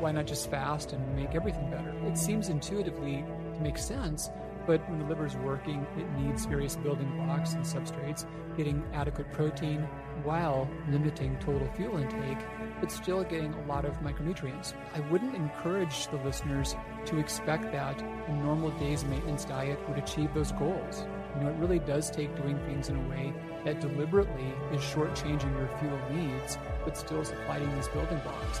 why not just fast and make everything better? It seems intuitively to make sense, but when the liver is working, it needs various building blocks and substrates, getting adequate protein while limiting total fuel intake, but still getting a lot of micronutrients. I wouldn't encourage the listeners to expect that a normal day's maintenance diet would achieve those goals. You know, it really does take doing things in a way that deliberately is shortchanging your fuel needs, but still supplying these building blocks.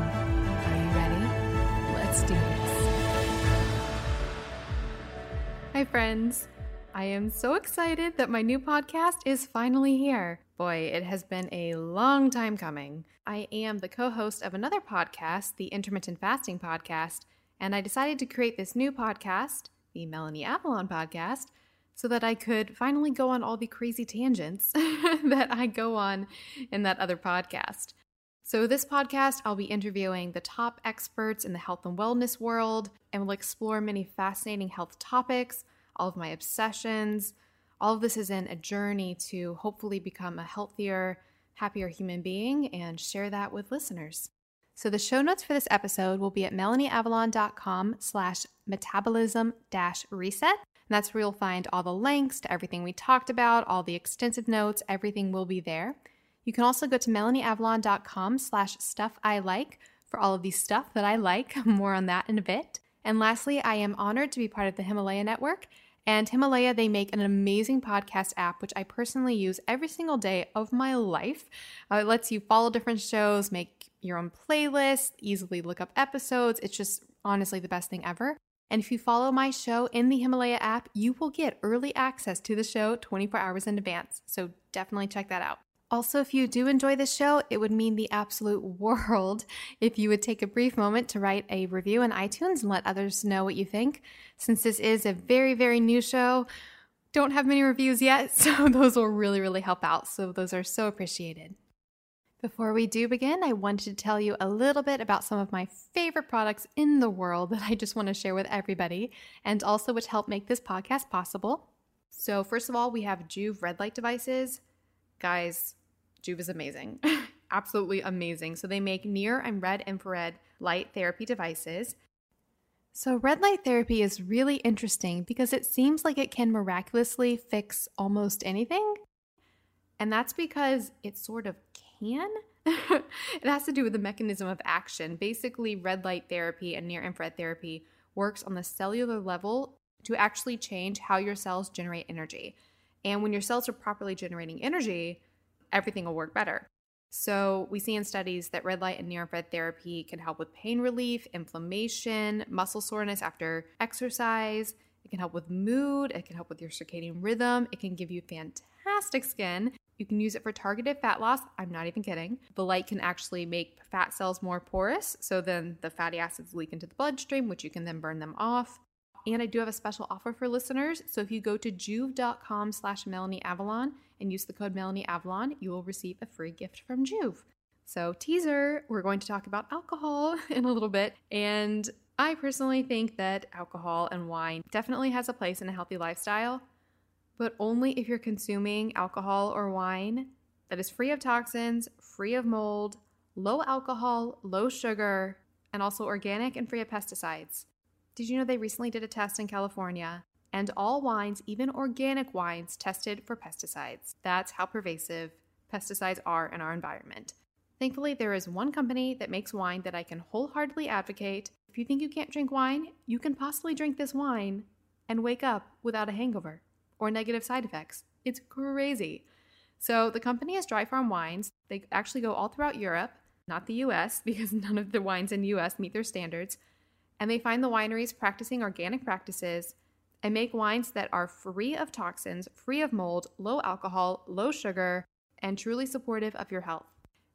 Friends. I am so excited that my new podcast is finally here. Boy, it has been a long time coming. I am the co host of another podcast, the Intermittent Fasting Podcast, and I decided to create this new podcast, the Melanie Avalon Podcast, so that I could finally go on all the crazy tangents that I go on in that other podcast. So, this podcast, I'll be interviewing the top experts in the health and wellness world, and we'll explore many fascinating health topics, all of my obsessions. All of this is in a journey to hopefully become a healthier, happier human being and share that with listeners. So the show notes for this episode will be at melanieavalon.com slash metabolism dash reset. And that's where you'll find all the links to everything we talked about, all the extensive notes, everything will be there. You can also go to melanieavalon.com slash stuff I like for all of the stuff that I like. More on that in a bit. And lastly, I am honored to be part of the Himalaya Network. And Himalaya, they make an amazing podcast app, which I personally use every single day of my life. Uh, it lets you follow different shows, make your own playlists, easily look up episodes. It's just honestly the best thing ever. And if you follow my show in the Himalaya app, you will get early access to the show 24 hours in advance. So definitely check that out. Also, if you do enjoy this show, it would mean the absolute world if you would take a brief moment to write a review in iTunes and let others know what you think. Since this is a very, very new show, don't have many reviews yet, so those will really, really help out. So, those are so appreciated. Before we do begin, I wanted to tell you a little bit about some of my favorite products in the world that I just want to share with everybody and also which help make this podcast possible. So, first of all, we have Joovv red light devices. Guys, Joovv is amazing. Absolutely amazing. So, they make near and red infrared light therapy devices. So, red light therapy is really interesting because it seems like it can miraculously fix almost anything. And that's because it sort of can. it has to do with the mechanism of action. Basically, red light therapy and near infrared therapy works on the cellular level to actually change how your cells generate energy. And when your cells are properly generating energy, everything will work better. So, we see in studies that red light and near infrared therapy can help with pain relief, inflammation, muscle soreness after exercise. It can help with mood. It can help with your circadian rhythm. It can give you fantastic skin. You can use it for targeted fat loss. I'm not even kidding. The light can actually make fat cells more porous, so then the fatty acids leak into the bloodstream, which you can then burn them off. And I do have a special offer for listeners. So if you go to joovv.com slash Melanie Avalon and use the code Melanie Avalon, you will receive a free gift from Joovv. So, teaser, we're going to talk about alcohol in a little bit. And I personally think that alcohol and wine definitely has a place in a healthy lifestyle but only if you're consuming alcohol or wine that is free of toxins, free of mold, low alcohol, low sugar, and also organic and free of pesticides. Did you know they recently did a test in California and all wines, even organic wines, tested for pesticides? That's how pervasive pesticides are in our environment. Thankfully, there is one company that makes wine that I can wholeheartedly advocate. If you think you can't drink wine, you can possibly drink this wine and wake up without a hangover or negative side effects. It's crazy. So the company is Dry Farm Wines. They actually go all throughout Europe, not the US, because none of the wines in the US meet their standards. And they find the wineries practicing organic practices and make wines that are free of toxins, free of mold, low alcohol, low sugar, and truly supportive of your health.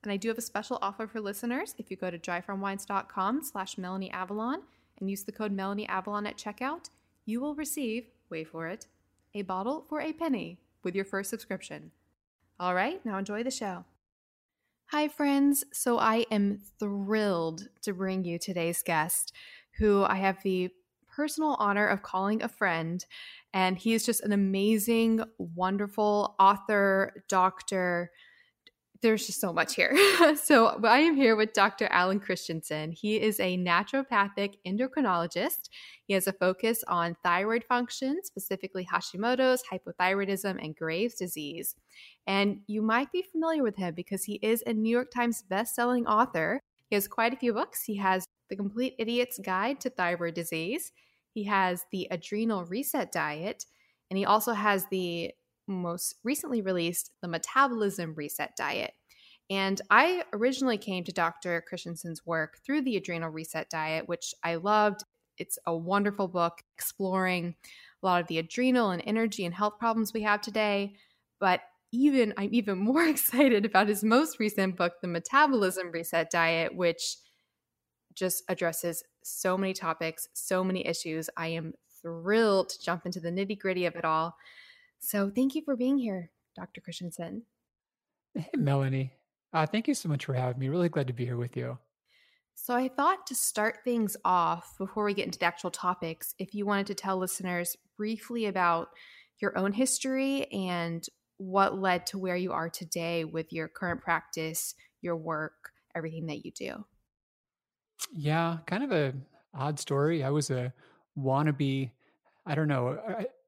And I do have a special offer for listeners. If you go to dryfarmwines.com slash Melanie Avalon and use the code Melanie Avalon at checkout, you will receive, wait for it, a bottle for a penny with your first subscription. All right, now enjoy the show. Hi, friends. So I am thrilled to bring you today's guest, who I have the personal honor of calling a friend. And he is just an amazing, wonderful author, doctor, there's just so much here. so I am here with Dr. Alan Christianson. He is a naturopathic endocrinologist. He has a focus on thyroid function, specifically Hashimoto's, hypothyroidism, and Graves' disease. And you might be familiar with him because he is a New York Times best-selling author. He has quite a few books. He has The Complete Idiot's Guide to Thyroid Disease. He has The Adrenal Reset Diet, and he also has the most recently released the Metabolism Reset Diet. And I originally came to Dr. Christianson's work through the Adrenal Reset Diet, which I loved. It's a wonderful book exploring a lot of the adrenal and energy and health problems we have today. But even I'm even more excited about his most recent book, The Metabolism Reset Diet, which just addresses so many topics, so many issues. I am thrilled to jump into the nitty gritty of it all. So thank you for being here, Dr. Christianson. Hey, Melanie. Uh, thank you so much for having me. Really glad to be here with you. So I thought to start things off before we get into the actual topics, if you wanted to tell listeners briefly about your own history and what led to where you are today with your current practice, your work, everything that you do. Yeah, kind of a odd story. I was a wannabe, I don't know,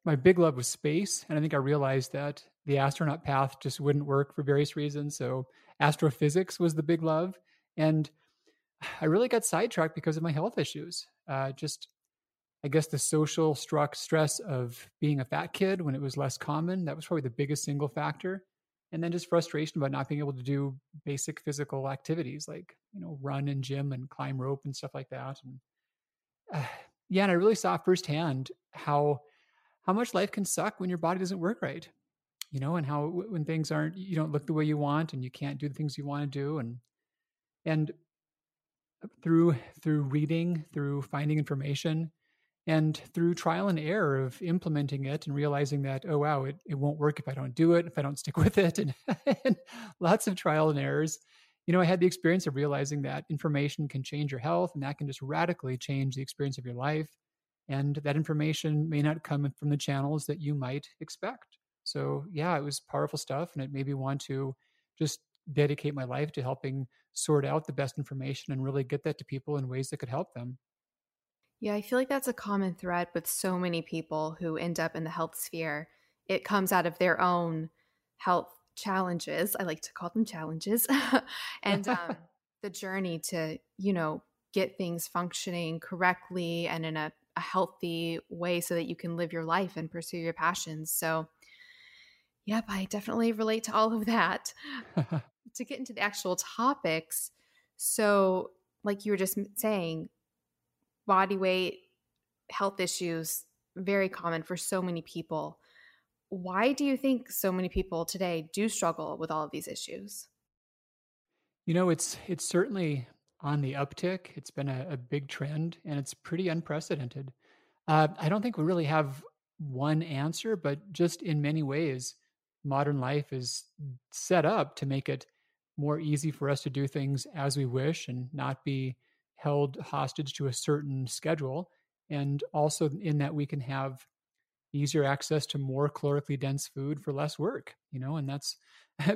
my big love was space. And I think I realized that the astronaut path just wouldn't work for various reasons. So astrophysics was the big love. And I really got sidetracked because of my health issues. Uh, just, I guess, the social struck stress of being a fat kid when it was less common. That was probably the biggest single factor. And then just frustration about not being able to do basic physical activities like, you know, run and gym and climb rope and stuff like that. And uh, yeah, and I really saw firsthand how how much life can suck when your body doesn't work right you know and how when things aren't you don't look the way you want and you can't do the things you want to do and and through through reading through finding information and through trial and error of implementing it and realizing that oh wow it, it won't work if i don't do it if i don't stick with it and, and lots of trial and errors you know i had the experience of realizing that information can change your health and that can just radically change the experience of your life and that information may not come from the channels that you might expect. So, yeah, it was powerful stuff, and it made me want to just dedicate my life to helping sort out the best information and really get that to people in ways that could help them. Yeah, I feel like that's a common thread with so many people who end up in the health sphere. It comes out of their own health challenges. I like to call them challenges. and um, the journey to, you know, get things functioning correctly and in a a healthy way so that you can live your life and pursue your passions. So, yep, I definitely relate to all of that. to get into the actual topics, so like you were just saying, body weight, health issues, very common for so many people. Why do you think so many people today do struggle with all of these issues? You know, it's it's certainly on the uptick. It's been a, a big trend and it's pretty unprecedented. Uh, I don't think we really have one answer, but just in many ways, modern life is set up to make it more easy for us to do things as we wish and not be held hostage to a certain schedule. And also, in that, we can have easier access to more calorically dense food for less work, you know, and that's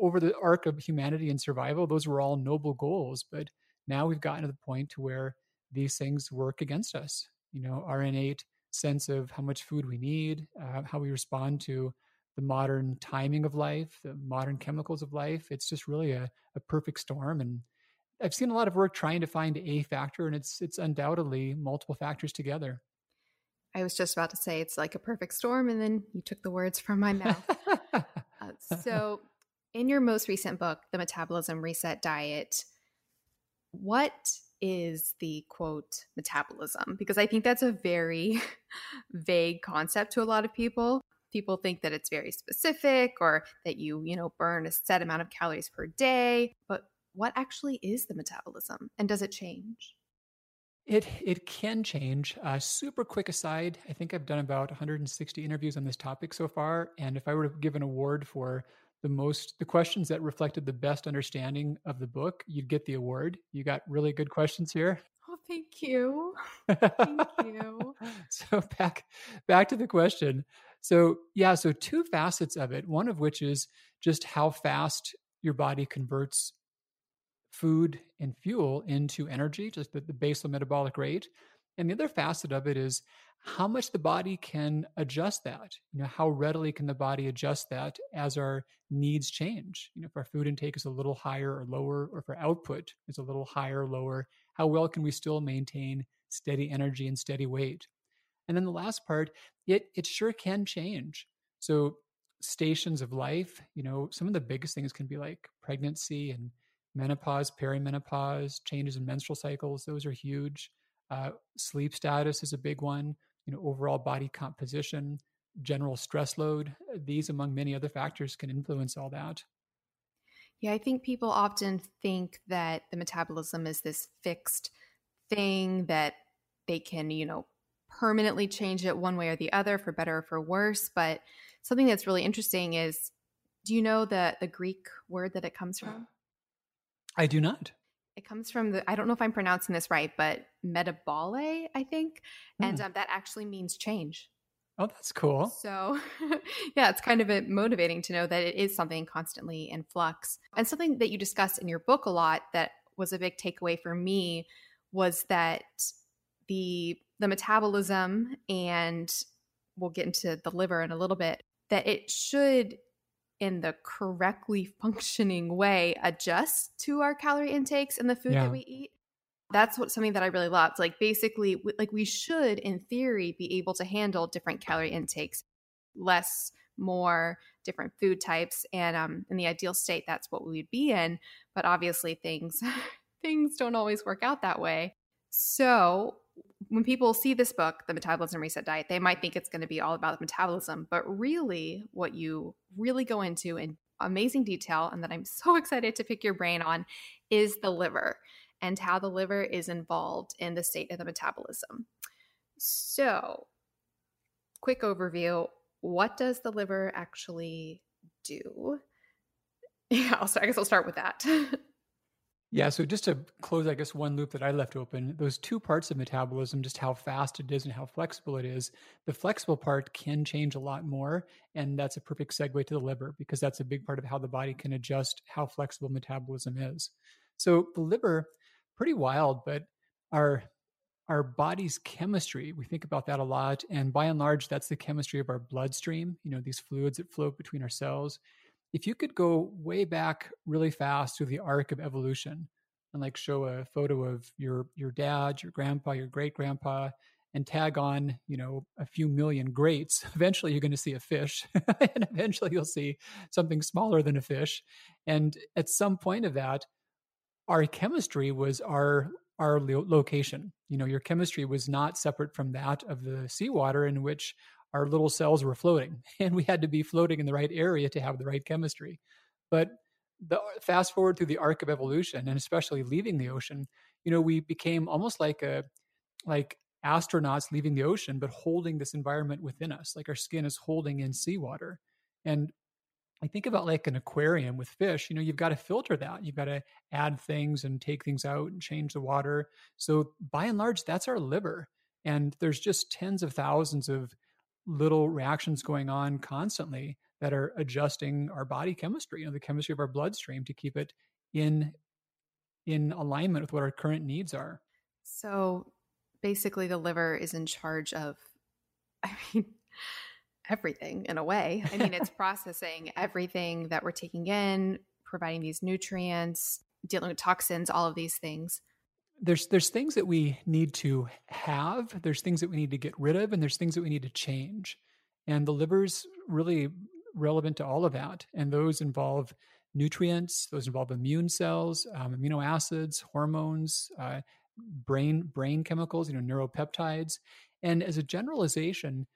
over the arc of humanity and survival, those were all noble goals. But now we've gotten to the point to where these things work against us. You know, our innate sense of how much food we need, uh, how we respond to the modern timing of life, the modern chemicals of life. It's just really a, a perfect storm. And I've seen a lot of work trying to find a factor, and it's it's undoubtedly multiple factors together. I was just about to say it's like a perfect storm, and then you took the words from my mouth. uh, so, in your most recent book, The Metabolism Reset Diet, what is the quote metabolism? Because I think that's a very vague concept to a lot of people. People think that it's very specific or that you, you know, burn a set amount of calories per day. But what actually is the metabolism and does it change? It it can change. Uh, super quick aside, I think I've done about 160 interviews on this topic so far, and if I were to give an award for the most the questions that reflected the best understanding of the book, you'd get the award. You got really good questions here. Oh, thank you. Thank you. so back back to the question. So yeah, so two facets of it. One of which is just how fast your body converts food and fuel into energy, just the, the basal metabolic rate. And the other facet of it is how much the body can adjust that. You know, how readily can the body adjust that as our needs change? You know, if our food intake is a little higher or lower, or if our output is a little higher or lower, how well can we still maintain steady energy and steady weight? And then the last part, it it sure can change. So stations of life, you know, some of the biggest things can be like pregnancy and menopause, perimenopause, changes in menstrual cycles. Those are huge. Uh, sleep status is a big one. You know, overall body composition, general stress load. These, among many other factors, can influence all that. Yeah, I think people often think that the metabolism is this fixed thing that they can, you know, permanently change it one way or the other for better or for worse. But something that's really interesting is do you know the the Greek word that it comes from? I do not. It comes from the I don't know if I'm pronouncing this right, but metabole, I think, and hmm. um, that actually means change. Oh, that's cool. So, yeah, it's kind of motivating to know that it is something constantly in flux. And something that you discuss in your book a lot that was a big takeaway for me was that the the metabolism and we'll get into the liver in a little bit that it should in the correctly functioning way adjust to our calorie intakes and the food yeah. that we eat that's what something that i really loved. Like basically like we should in theory be able to handle different calorie intakes less more different food types and um in the ideal state that's what we would be in. But obviously things things don't always work out that way. So when people see this book, The Metabolism Reset Diet, they might think it's going to be all about metabolism. But really, what you really go into in amazing detail, and that I'm so excited to pick your brain on, is the liver and how the liver is involved in the state of the metabolism. So, quick overview what does the liver actually do? Yeah, so I guess I'll start with that. Yeah, so just to close, I guess, one loop that I left open, those two parts of metabolism, just how fast it is and how flexible it is, the flexible part can change a lot more. And that's a perfect segue to the liver because that's a big part of how the body can adjust how flexible metabolism is. So the liver, pretty wild, but our our body's chemistry, we think about that a lot. And by and large, that's the chemistry of our bloodstream, you know, these fluids that float between our cells if you could go way back really fast through the arc of evolution and like show a photo of your your dad, your grandpa, your great grandpa, and tag on, you know, a few million greats, eventually you're going to see a fish, and eventually you'll see something smaller than a fish. And at some point of that, our chemistry was our our location. You know, your chemistry was not separate from that of the seawater in which our little cells were floating and we had to be floating in the right area to have the right chemistry but the fast forward through the arc of evolution and especially leaving the ocean you know we became almost like a like astronauts leaving the ocean but holding this environment within us like our skin is holding in seawater and I think about like an aquarium with fish, you know, you've got to filter that. You've got to add things and take things out and change the water. So by and large, that's our liver. And there's just tens of thousands of little reactions going on constantly that are adjusting our body chemistry, you know, the chemistry of our bloodstream to keep it in in alignment with what our current needs are. So basically the liver is in charge of I mean everything in a way. I mean it's processing everything that we're taking in, providing these nutrients, dealing with toxins, all of these things there's there's things that we need to have there's things that we need to get rid of and there's things that we need to change. And the liver's really relevant to all of that. And those involve nutrients those involve immune cells um, amino acids hormones uh, brain brain chemicals you know neuropeptides. And as a generalization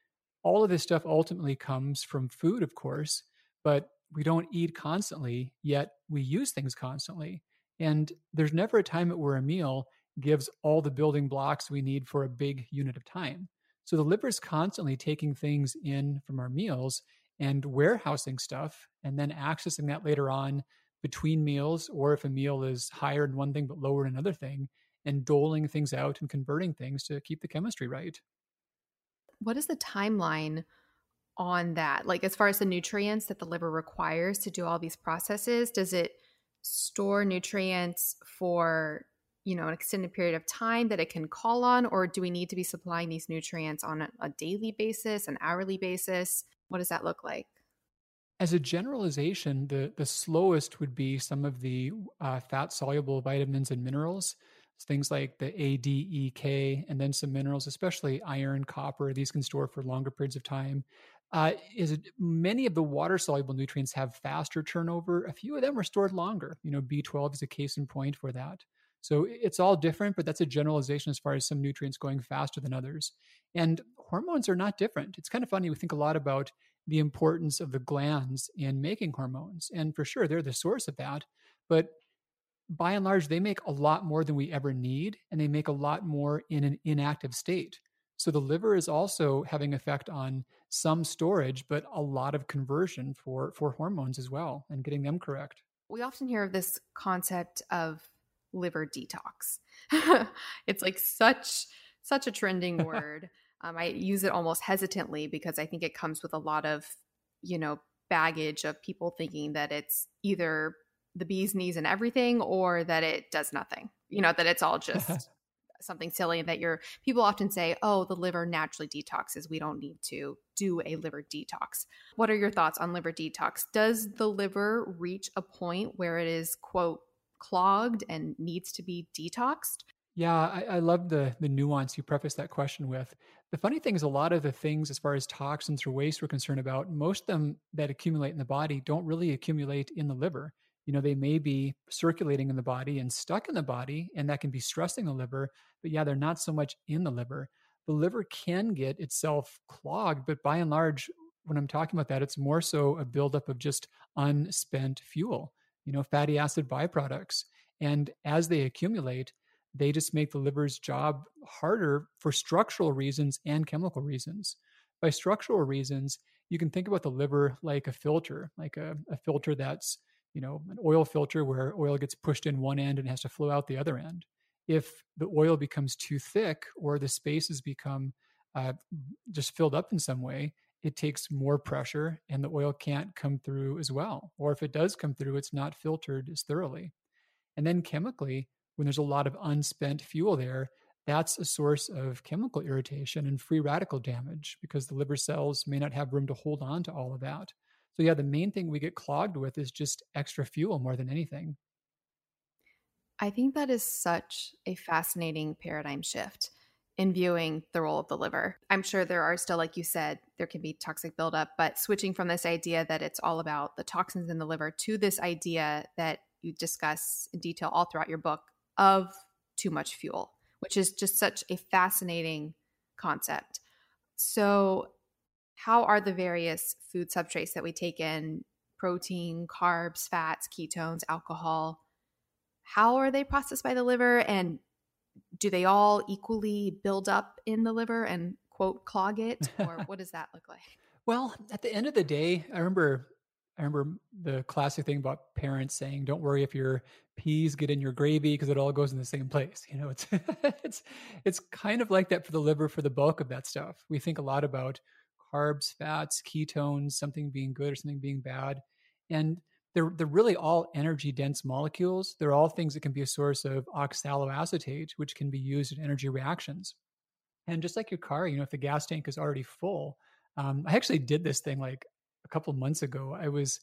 all of this stuff ultimately comes from food of course but we don't eat constantly yet we use things constantly and there's never a time that we're a meal gives all the building blocks we need for a big unit of time. So the liver is constantly taking things in from our meals and warehousing stuff and then accessing that later on between meals or if a meal is higher in one thing but lower in another thing and doling things out and converting things to keep the chemistry right. What is the timeline on that? Like as far as the nutrients that the liver requires to do all these processes, does it store nutrients for you know an extended period of time that it can call on or do we need to be supplying these nutrients on a, a daily basis an hourly basis what does that look like as a generalization the the slowest would be some of the uh, fat soluble vitamins and minerals things like the A, D, E, K, and then some minerals, especially iron, copper. These can store for longer periods of time uh, is many of the water soluble nutrients have faster turnover. A few of them are stored longer. You know, B12 is a case in point for that. So it's all different, but that's a generalization as far as some nutrients going faster than others. And hormones are not different. It's kind of funny. We think a lot about the importance of the glands in making hormones. And for sure, they're the source of that. But by and large, they make a lot more than we ever need, and they make a lot more in an inactive state. So the liver is also having effect on some storage, but a lot of conversion for for hormones as well, and getting them correct. We often hear of this concept of liver detox. it's like such such a trending word. Um, I use it almost hesitantly because I think it comes with a lot of you know baggage of people thinking that it's either the bee's knees and everything or that it does nothing. You know that it's all just something silly that you're people often say, oh, the liver naturally detoxes. We don't need to do a liver detox. What are your thoughts on liver detox? Does the liver reach a point where it is, quote, clogged and needs to be detoxed? Yeah, I, I love the the nuance you preface that question with. The funny thing is, a lot of the things, as far as toxins or waste, we're concerned about, most of them that accumulate in the body don't really accumulate in the liver you know they may be circulating in the body and stuck in the body and that can be stressing the liver but yeah they're not so much in the liver. The liver can get itself clogged but by and large when i'm talking about that it's more so a buildup of just unspent fuel you know fatty acid byproducts. And as they accumulate they just make the liver's job harder for structural reasons and chemical reasons. By structural reasons you can think about the liver like a filter like a, a filter that's you know, an oil filter where oil gets pushed in one end and has to flow out the other end. If the oil becomes too thick or the spaces become uh, just filled up in some way, it takes more pressure and the oil can't come through as well. Or if it does come through, it's not filtered as thoroughly. And then chemically, when there's a lot of unspent fuel there, that's a source of chemical irritation and free radical damage because the liver cells may not have room to hold on to all of that. So yeah, the main thing we get clogged with is just extra fuel more than anything. I think that is such a fascinating paradigm shift in viewing the role of the liver. I'm sure there are still, like you said, there can be toxic buildup, but switching from this idea that it's all about the toxins in the liver to this idea that you discuss in detail all throughout your book of too much fuel, which is just such a fascinating concept. So, how are the various food substrates that we take in protein, carbs, fats, ketones, alcohol how are they processed by the liver and do they all equally build up in the liver and quote clog it or what does that look like? Well, at the end of the day, I remember I remember the classic thing about parents saying, "Don't worry if your peas get in your gravy because it all goes in the same place." You know, it's it's it's kind of like that for the liver for the bulk of that stuff. We think a lot about carbs, fats, ketones, something being good or something being bad. And they're, they're really all energy dense molecules. They're all things that can be a source of oxaloacetate, which can be used in energy reactions. And just like your car, you know, if the gas tank is already full, um, I actually did this thing like a couple months ago. I was,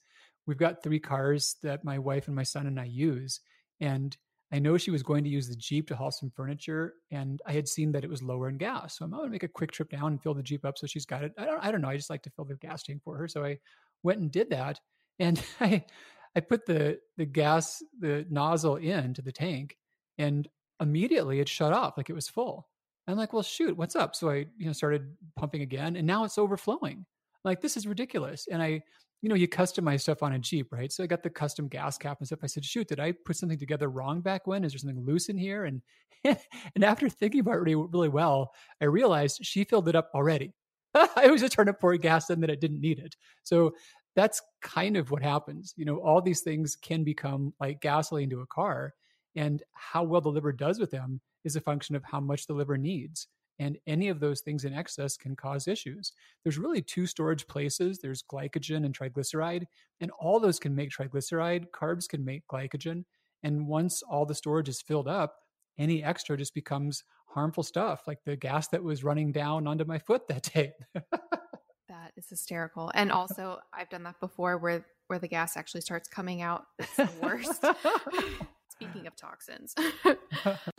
we've got three cars that my wife and my son and I use. And I know she was going to use the Jeep to haul some furniture, and I had seen that it was lower in gas. So I'm going to make a quick trip down and fill the Jeep up so she's got it. I don't, I don't know. I just like to fill the gas tank for her. So I went and did that. And I, I put the, the gas, the nozzle into the tank, and immediately it shut off like it was full. I'm like, well, shoot, what's up? So I, you know, started pumping again, and now it's overflowing. I'm like, this is ridiculous. And I, you know, you customize stuff on a Jeep, right? So I got the custom gas cap and stuff. I said, shoot, did I put something together wrong back when? Is there something loose in here? And and after thinking about it really, really well, I realized she filled it up already. I was just trying to pour gas in that I didn't need it. So that's kind of what happens. You know, all these things can become like gasoline to a car, and how well the liver does with them is a function of how much the liver needs. And any of those things in excess can cause issues. There's really two storage places there's glycogen and triglyceride, and all those can make triglyceride. Carbs can make glycogen. And once all the storage is filled up, any extra just becomes harmful stuff, like the gas that was running down onto my foot that day. that is hysterical. And also, I've done that before where where the gas actually starts coming out. It's the worst. Speaking of toxins.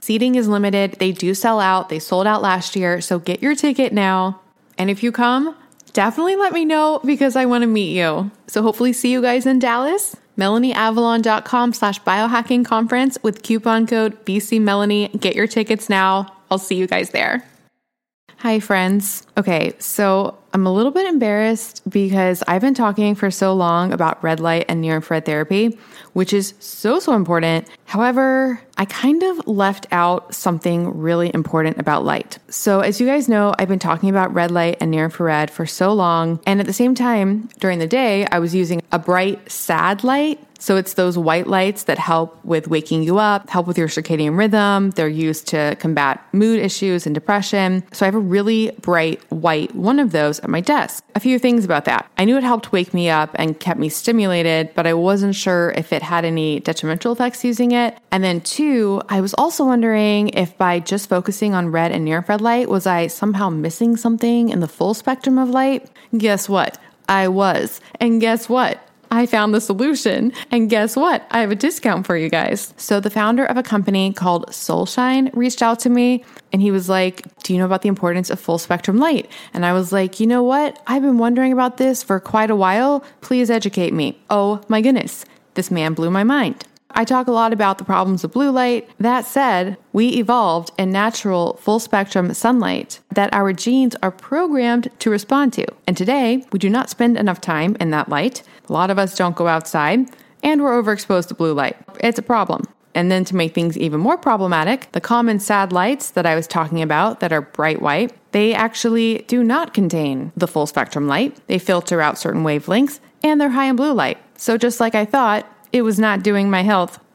Seating is limited. They do sell out. They sold out last year. So get your ticket now. And if you come, definitely let me know because I want to meet you. So hopefully see you guys in Dallas. MelanieAvalon.com slash biohacking conference with coupon code BCMelanie. Get your tickets now. I'll see you guys there. Hi, friends. Okay, so I'm a little bit embarrassed because I've been talking for so long about red light and near infrared therapy, which is so, so important. However, I kind of left out something really important about light. So, as you guys know, I've been talking about red light and near infrared for so long. And at the same time, during the day, I was using a bright, sad light so it's those white lights that help with waking you up, help with your circadian rhythm. They're used to combat mood issues and depression. So I have a really bright white one of those at my desk. A few things about that. I knew it helped wake me up and kept me stimulated, but I wasn't sure if it had any detrimental effects using it. And then two, I was also wondering if by just focusing on red and near infrared light, was I somehow missing something in the full spectrum of light? Guess what? I was. And guess what? I found the solution. And guess what? I have a discount for you guys. So, the founder of a company called Solshine reached out to me and he was like, Do you know about the importance of full spectrum light? And I was like, You know what? I've been wondering about this for quite a while. Please educate me. Oh my goodness. This man blew my mind. I talk a lot about the problems of blue light. That said, we evolved in natural full spectrum sunlight that our genes are programmed to respond to. And today, we do not spend enough time in that light. A lot of us don't go outside, and we're overexposed to blue light. It's a problem. And then to make things even more problematic, the common sad lights that I was talking about that are bright white, they actually do not contain the full spectrum light. They filter out certain wavelengths and they're high in blue light. So just like I thought, it was not doing my health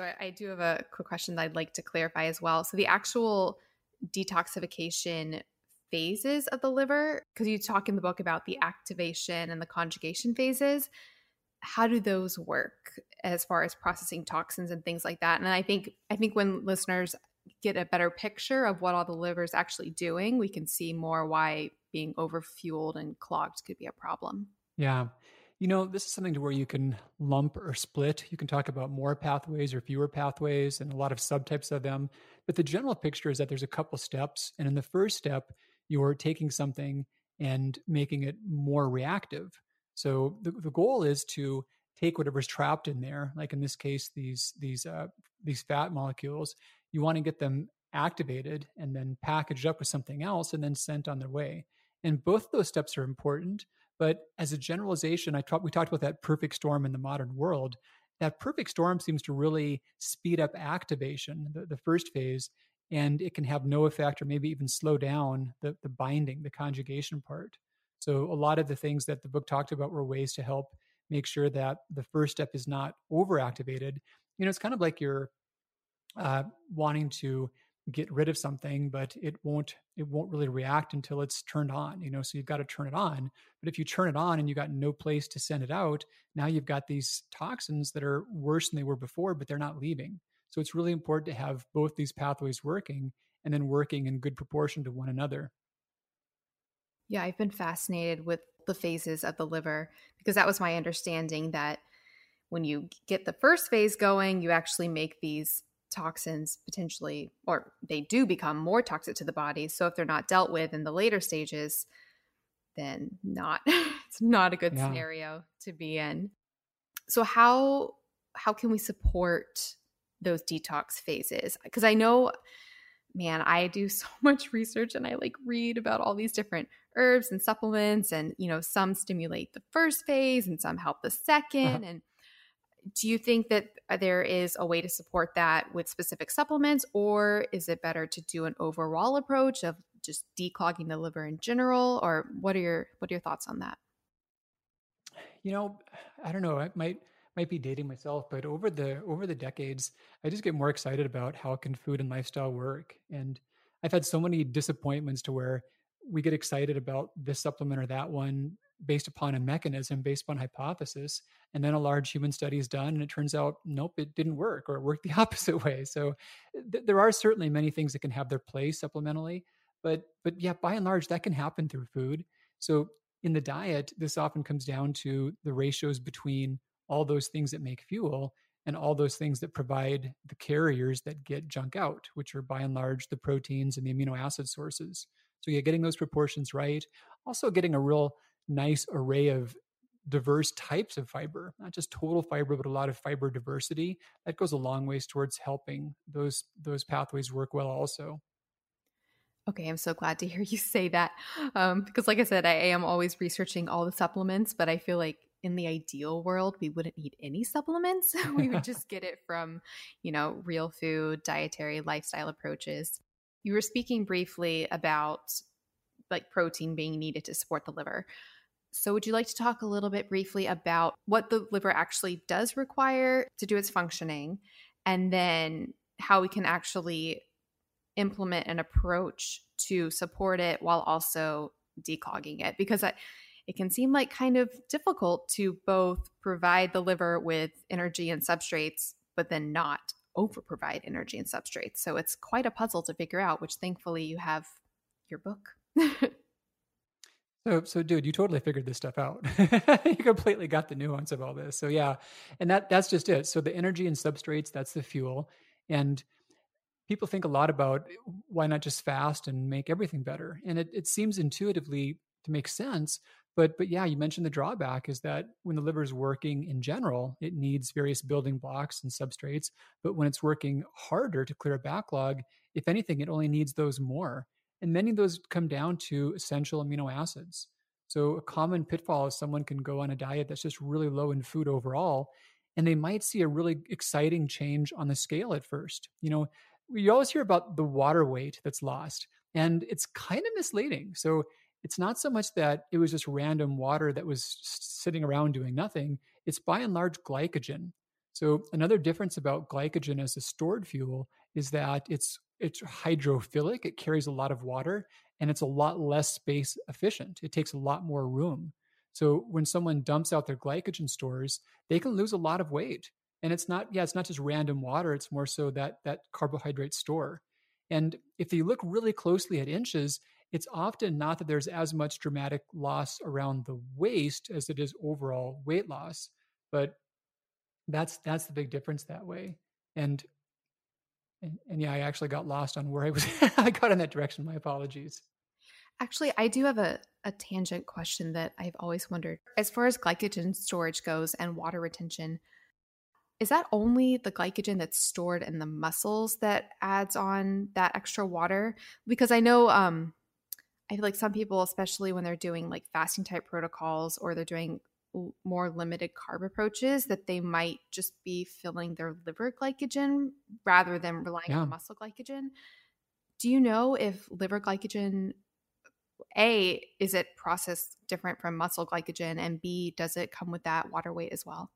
So I, I do have a quick question that I'd like to clarify as well. So the actual detoxification phases of the liver, because you talk in the book about the activation and the conjugation phases. How do those work as far as processing toxins and things like that? And I think I think when listeners get a better picture of what all the liver is actually doing, we can see more why being overfueled and clogged could be a problem. Yeah. You know, this is something to where you can lump or split. You can talk about more pathways or fewer pathways and a lot of subtypes of them. But the general picture is that there's a couple steps. And in the first step, you're taking something and making it more reactive. So the, the goal is to take whatever's trapped in there, like in this case, these these uh, these fat molecules. You want to get them activated and then packaged up with something else and then sent on their way. And both those steps are important. But as a generalization, I we talked about that perfect storm in the modern world. That perfect storm seems to really speed up activation, the, the first phase, and it can have no effect or maybe even slow down the, the binding, the conjugation part. So a lot of the things that the book talked about were ways to help make sure that the first step is not overactivated. You know, it's kind of like you're uh, wanting to get rid of something but it won't it won't really react until it's turned on you know so you've got to turn it on. But if you turn it on and you got no place to send it out now you've got these toxins that are worse than they were before but they're not leaving. So it's really important to have both these pathways working and then working in good proportion to one another. Yeah i've been fascinated with the phases of the liver because that was my understanding that when you get the first phase going you actually make these toxins potentially, or they do become more toxic to the body. So if they're not dealt with in the later stages, then not it's not a good yeah. scenario to be in. So how how can we support those detox phases? Because I know man, I do so much research and I like read about all these different herbs and supplements and you know some stimulate the first phase and some help the 2nd uh-huh. and do you think that uh, there is a way to support that with specific supplements or is it better to do an overall approach of just declogging the liver in general or what are your what are your thoughts on that? You know i don't know i might might be dating myself but over the over the decades i just get more excited about how can food and lifestyle work and i've had so many disappointments to where we get excited about this supplement or that one based upon a mechanism, based upon hypothesis, and then a large human study is done, and it turns out, nope, it didn't work, or it worked the opposite way. So th- there are certainly many things that can have their place supplementally, But but yeah, by and large, that can happen through food. So in the diet, this often comes down to the ratios between all those things that make fuel and all those things that provide the carriers that get junk out, which are by and large the proteins and the amino acid sources. So, yeah, getting those proportions right. Also, getting a real nice array of diverse types of fiber, not just total fiber, but a lot of fiber diversity. That goes a long ways towards helping those those pathways work well. Also. Okay, I'm so glad to hear you say that um, because, like I said, I am always researching all the supplements, but I feel like in the ideal world, we wouldn't need any supplements. we would just get it from, you know, real food, dietary, lifestyle approaches. You were speaking briefly about like protein being needed to support the liver. So, would you like to talk a little bit briefly about what the liver actually does require to do its functioning and then how we can actually implement an approach to support it while also declogging it? Because I, it can seem like kind of difficult to both provide the liver with energy and substrates, but then not over provide energy and substrates. So it's quite a puzzle to figure out, which thankfully you have your book. so, so dude, you totally figured this stuff out. you completely got the nuance of all this. So yeah, and that that's just it. So the energy and substrates, that's the fuel. And people think a lot about why not just fast and make everything better. And it, it seems intuitively to make sense, but but yeah, you mentioned the drawback is that when the liver is working in general, it needs various building blocks and substrates. But when it's working harder to clear a backlog, if anything, it only needs those more. And many of those come down to essential amino acids. So a common pitfall is someone can go on a diet that's just really low in food overall, and they might see a really exciting change on the scale at first. You know, you always hear about the water weight that's lost, and it's kind of misleading. So it's not so much that it was just random water that was sitting around doing nothing. It's by and large glycogen. So another difference about glycogen as a stored fuel is that it's it's hydrophilic. It carries a lot of water and it's a lot less space efficient. It takes a lot more room. So when someone dumps out their glycogen stores, they can lose a lot of weight. And it's not yeah, it's not just random water, it's more so that that carbohydrate store. And if you look really closely at inches, it's often not that there's as much dramatic loss around the waist as it is overall weight loss, but that's that's the big difference that way. And and, and yeah, I actually got lost on where I was. I got in that direction. My apologies. Actually, I do have a, a tangent question that I've always wondered. As far as glycogen storage goes and water retention, is that only the glycogen that's stored in the muscles that adds on that extra water? Because I know um, I feel like some people, especially when they're doing like fasting type protocols or they're doing more limited carb approaches, that they might just be filling their liver glycogen rather than relying yeah. on muscle glycogen. Do you know if liver glycogen, A, is it processed different from muscle glycogen? And B, does it come with that water weight as well?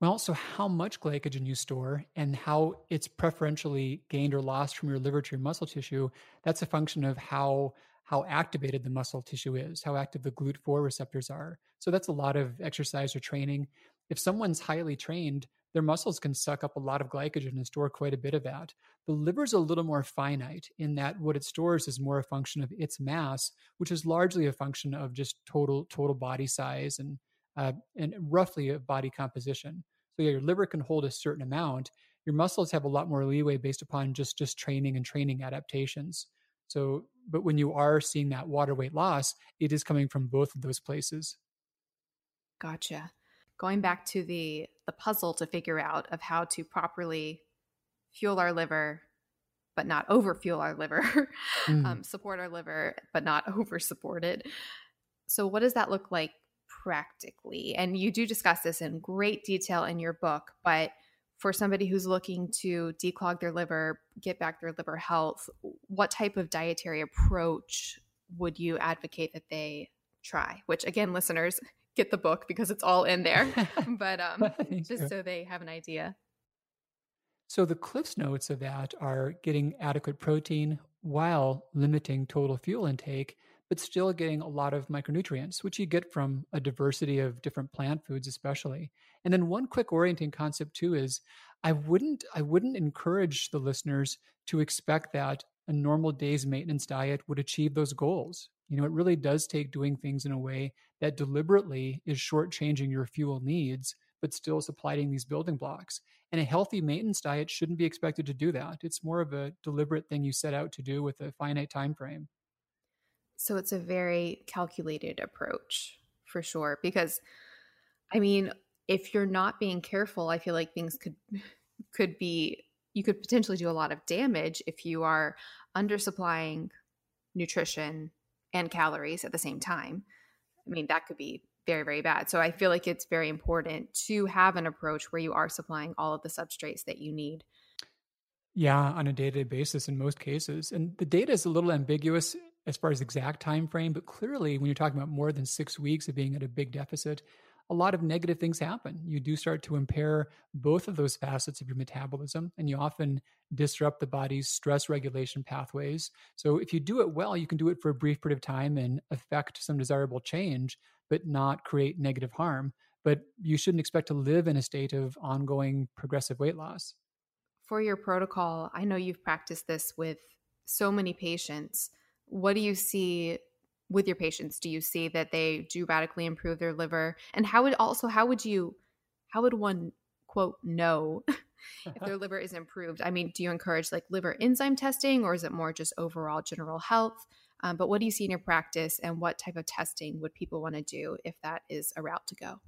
Well, so how much glycogen you store and how it's preferentially gained or lost from your liver to your muscle tissue, that's a function of how how activated the muscle tissue is, how active the GLUT4 receptors are. So that's a lot of exercise or training. If someone's highly trained, their muscles can suck up a lot of glycogen and store quite a bit of that. The liver's a little more finite in that what it stores is more a function of its mass, which is largely a function of just total total body size and uh, and roughly a body composition. So yeah, your liver can hold a certain amount. Your muscles have a lot more leeway based upon just just training and training adaptations. So, but when you are seeing that water weight loss, it is coming from both of those places. Gotcha. Going back to the the puzzle to figure out of how to properly fuel our liver, but not over fuel our liver, mm. um, support our liver, but not over support it. So, what does that look like practically? And you do discuss this in great detail in your book, but for somebody who's looking to declog their liver, get back their liver health, what type of dietary approach would you advocate that they try? Which, again, listeners, get the book because it's all in there, but um, just so they have an idea. So, the Cliff's notes of that are getting adequate protein while limiting total fuel intake but still getting a lot of micronutrients, which you get from a diversity of different plant foods, especially. And then one quick orienting concept too is I wouldn't I wouldn't encourage the listeners to expect that a normal day's maintenance diet would achieve those goals. You know, it really does take doing things in a way that deliberately is shortchanging your fuel needs, but still supplying these building blocks. And a healthy maintenance diet shouldn't be expected to do that. It's more of a deliberate thing you set out to do with a finite time frame. So it's a very calculated approach for sure. Because I mean, if you're not being careful, I feel like things could could be you could potentially do a lot of damage if you are undersupplying nutrition and calories at the same time. I mean, that could be very, very bad. So I feel like it's very important to have an approach where you are supplying all of the substrates that you need. Yeah, on a day-to-day basis in most cases. And the data is a little ambiguous as far as exact time frame, but clearly when you're talking about more than 6 weeks of being at a big deficit, a lot of negative things happen. You do start to impair both of those facets of your metabolism, and you often disrupt the body's stress regulation pathways. So, if you do it well, you can do it for a brief period of time and affect some desirable change, but not create negative harm. But you shouldn't expect to live in a state of ongoing progressive weight loss. For your protocol, I know you've practiced this with so many patients. What do you see with your patients? Do you see that they do radically improve their liver? And how would also how would you how would one quote know if their liver is improved? I mean do you encourage like liver enzyme testing or is it more just overall general health? Um, but what do you see in your practice and what type of testing would people want to do if that is a route to go?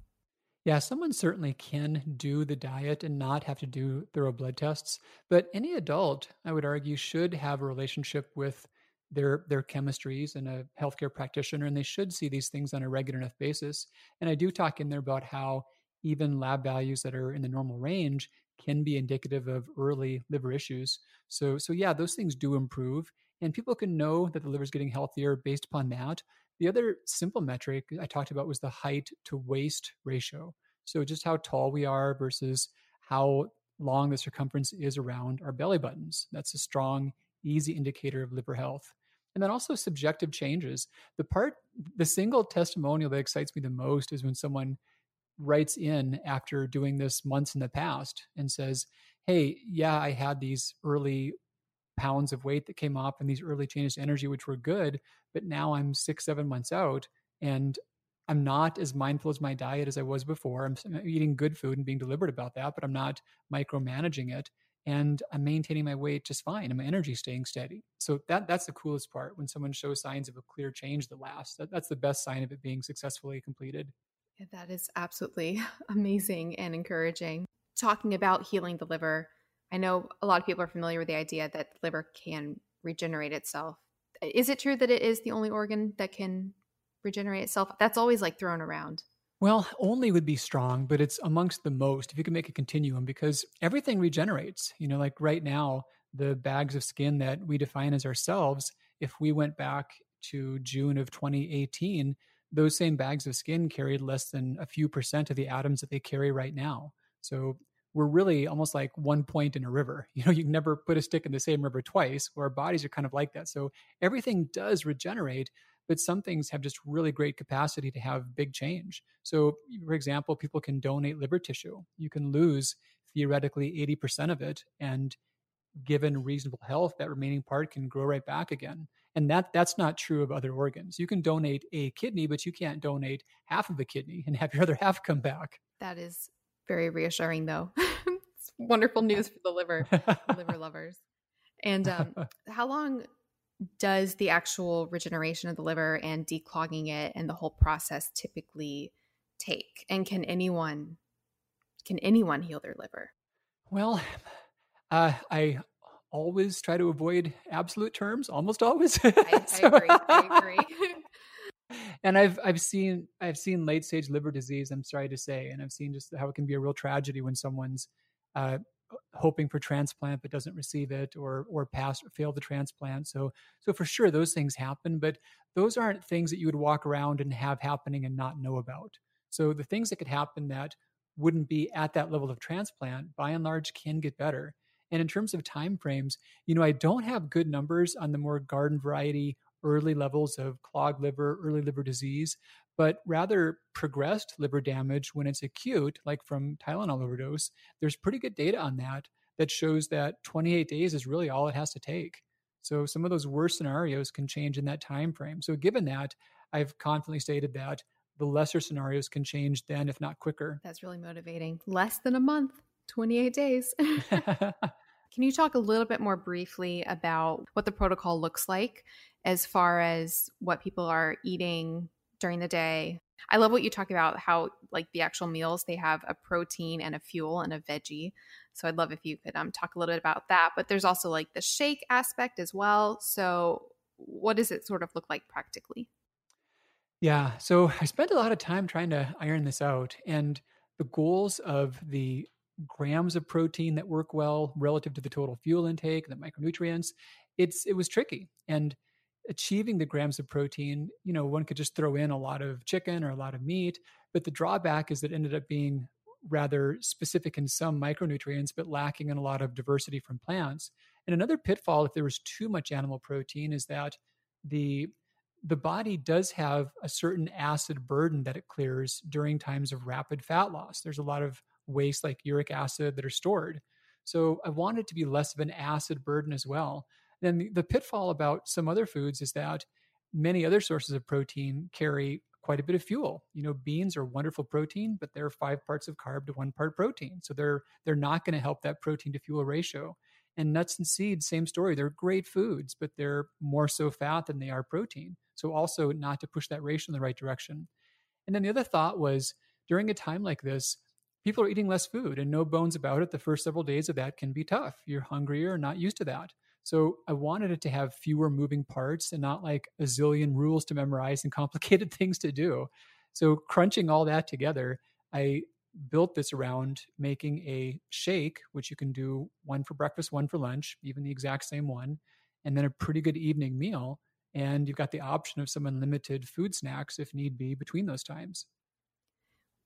Yeah, someone certainly can do the diet and not have to do thorough blood tests. But any adult, I would argue, should have a relationship with their their chemistries and a healthcare practitioner, and they should see these things on a regular enough basis. And I do talk in there about how even lab values that are in the normal range can be indicative of early liver issues. So so yeah, those things do improve, and people can know that the liver is getting healthier based upon that. The other simple metric I talked about was the height to waist ratio. So just how tall we are versus how long the circumference is around our belly buttons. That's a strong, easy indicator of liver health and then also subjective changes. The part, the single testimonial that excites me the most is when someone writes in after doing this months in the past and says, Hey, yeah, I had these early pounds of weight that came off and these early changes to energy, which were good, but now I'm six, seven months out and I'm not as mindful as my diet as I was before. I'm eating good food and being deliberate about that, but I'm not micromanaging it and I'm maintaining my weight just fine and my energy staying steady. So that that's the coolest part when someone shows signs of a clear change that lasts. That, that's the best sign of it being successfully completed. Yeah, that is absolutely amazing and encouraging. Talking about healing the liver, I know a lot of people are familiar with the idea that the liver can regenerate itself. Is it true that it is the only organ that can regenerate itself? That's always like thrown around. Well, only would be strong, but it's amongst the most if you can make a continuum because everything regenerates. You know, like right now, the bags of skin that we define as ourselves, if we went back to June of 2018, those same bags of skin carried less than a few percent of the atoms that they carry right now. So we're really almost like one point in a river. You know, you never put a stick in the same river twice, where our bodies are kind of like that. So everything does regenerate, but some things have just really great capacity to have big change. So, for example, people can donate liver tissue. You can lose theoretically 80% of it and given reasonable health that remaining part can grow right back again. And that that's not true of other organs. You can donate a kidney but you can't donate half of a kidney and have your other half come back. That is very reassuring though. It's wonderful news for the liver liver lovers. And um, how long does the actual regeneration of the liver and declogging it and the whole process typically take? And can anyone can anyone heal their liver? Well uh, i always try to avoid absolute terms almost always. I, I agree i agree. And i've i've seen i've seen late stage liver disease i'm sorry to say and i've seen just how it can be a real tragedy when someone's uh, hoping for transplant but doesn't receive it or or pass or fail the transplant. So so for sure those things happen but those aren't things that you would walk around and have happening and not know about. So the things that could happen that wouldn't be at that level of transplant by and large can get better. And in terms of time frames you know i don't have good numbers on the more garden variety early levels of clogged liver early liver disease but rather progressed liver damage when it's acute, like from Tylenol overdose, there's pretty good data on that that shows that 28 days is really all it has to take. So some of those worst scenarios can change in that time frame. So given that, I've confidently stated that the lesser scenarios can change then, if not quicker. That's really motivating. Less than a month, 28 days. Can you talk a little bit more briefly about what the protocol looks like as far as what people are eating during the day? I love what you talk about how like the actual meals they have a protein and a fuel and a veggie. So I'd love if you could um, talk a little bit about that. But there's also like the shake aspect as well. So what does it sort of look like practically? Yeah. So I spent a lot of time trying to iron this out. And the goals of the grams of protein that work well relative to the total fuel intake, the micronutrients, it's it was tricky. And achieving the grams of protein, you know, one could just throw in a lot of chicken or a lot of meat, but the drawback is that it ended up being rather specific in some micronutrients, but lacking in a lot of diversity from plants. And another pitfall, if there was too much animal protein, is that the the body does have a certain acid burden that it clears during times of rapid fat loss. There's a lot of waste like uric acid that are stored. So I want it to be less of an acid burden as well. Then the, pitfall about some other foods is that many other sources of protein carry quite a bit of fuel. You know, beans are wonderful protein, but they're five parts of carb to one part protein. So they're they're not going to help that protein to fuel ratio. And nuts and seeds, same story. They're great foods, but they're more so fat than they are protein. So also not to push that ratio in the right direction. And then the other thought was during a time like this, people are eating less food and no bones about it. The first several days of that can be tough. You're hungrier, not used to that. So I wanted it to have fewer moving parts and not like a zillion rules to memorize and complicated things to do. So crunching all that together, I built this around making a shake, which you can do one for breakfast, one for lunch, even the exact same one, and then a pretty good evening meal. And you've got the option of some unlimited food snacks if need be between those times.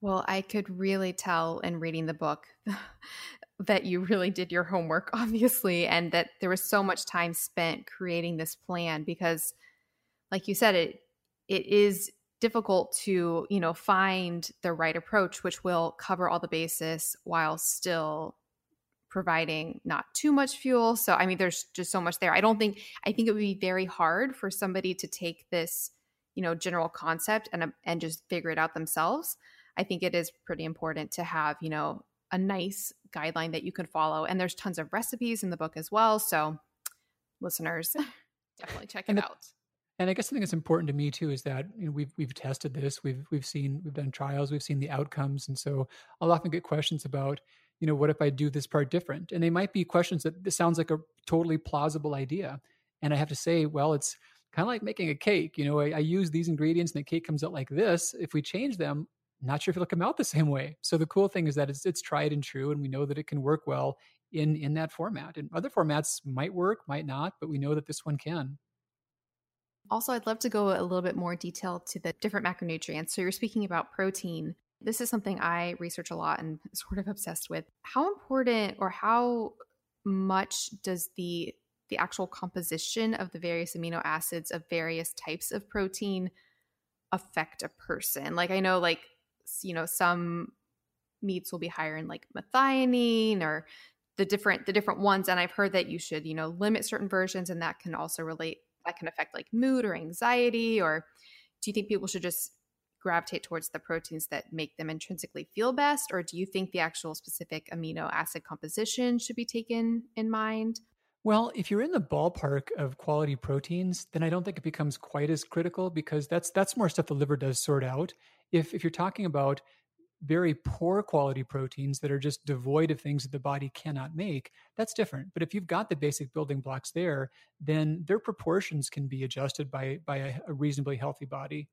Well, I could really tell in reading the book that you really did your homework, obviously, and that there was so much time spent creating this plan because, like you said, it it is difficult to you know find the right approach which will cover all the bases while still providing not too much fuel. So i mean there's just so much there. I don't think i think it would be very hard for somebody to take this you know general concept and um, and just figure it out themselves I think it is pretty important to have, you know, a nice guideline that you can follow. And there's tons of recipes in the book as well. So, listeners, definitely check it out. And I guess something that's important to me too is that you know, we've we've tested this, we've we've seen we've done trials, we've seen the outcomes, and so I'll often get questions about, you know, what if I do this part different? And they might be questions that this sounds like a totally plausible idea, and I have to say, well, it's kind of like making a cake. You know, I, I use these ingredients, and the cake comes out like this. If we change them, not sure if it'll come out the same way. So the cool thing is that it's, it's tried and true, and we know that it can work well in in that format. And other formats might work, might not, but we know that this one can. Also, I'd love to go a little bit more detail to the different macronutrients. So you're speaking about protein. This is something I research a lot and sort of obsessed with. How important or how much does the the actual composition of the various amino acids of various types of protein affect a person? Like I know like you know some meats will be higher in like methionine or the different the different ones and i've heard that you should you know limit certain versions and that can also relate that can affect like mood or anxiety or do you think people should just gravitate towards the proteins that make them intrinsically feel best or do you think the actual specific amino acid composition should be taken in mind? Well, if you're in the ballpark of quality proteins, then I don't think it becomes quite as critical because that's that's more stuff the liver does sort out if if you're talking about very poor quality proteins that are just devoid of things that the body cannot make, that's different. But if you've got the basic building blocks there, then their proportions can be adjusted by by a, a reasonably healthy body.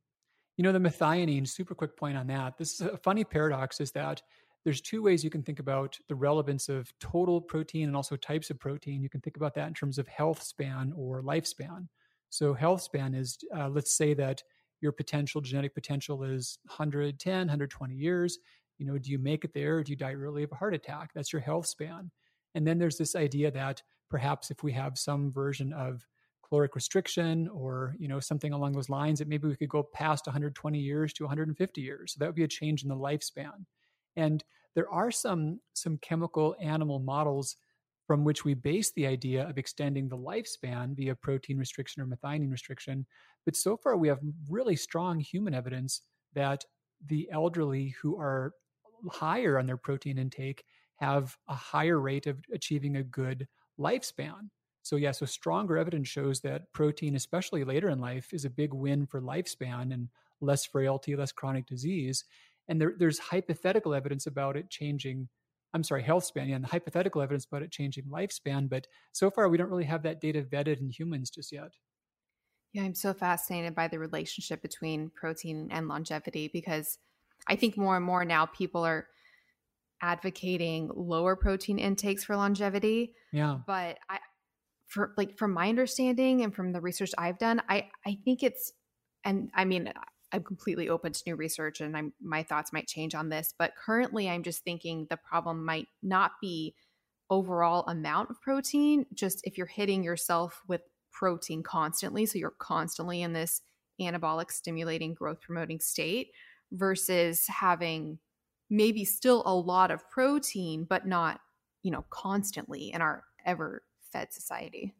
You know, the methionine, super quick point on that. This is a funny paradox is that there's two ways you can think about the relevance of total protein and also types of protein. You can think about that in terms of health span or lifespan. So health span is, uh, let's say that your potential genetic potential is 110 120 years you know do you make it there? Or do you die early of a heart attack? That's your health span. And then there's this idea that perhaps if we have some version of caloric restriction or you know something along those lines that maybe we could go past 120 years to 150 years. So that would be a change in the lifespan. And there are some some chemical animal models from which we base the idea of extending the lifespan via protein restriction or methionine restriction. But so far, we have really strong human evidence that the elderly who are higher on their protein intake have a higher rate of achieving a good lifespan. So, yeah, so stronger evidence shows that protein, especially later in life, is a big win for lifespan and less frailty, less chronic disease. And there, there's hypothetical evidence about it changing, I'm sorry, health span, yeah, and hypothetical evidence about it changing lifespan. But so far, we don't really have that data vetted in humans just yet. Yeah, I'm so fascinated by the relationship between protein and longevity because I think more and more now people are advocating lower protein intakes for longevity. Yeah. But I for like from my understanding and from the research I've done, I I think it's and I mean I'm completely open to new research and I'm my thoughts might change on this, but currently I'm just thinking the problem might not be overall amount of protein, just if you're hitting yourself with protein constantly. So you're constantly in this anabolic stimulating growth promoting state versus having maybe still a lot of protein, but not, you know, constantly in our ever fed society.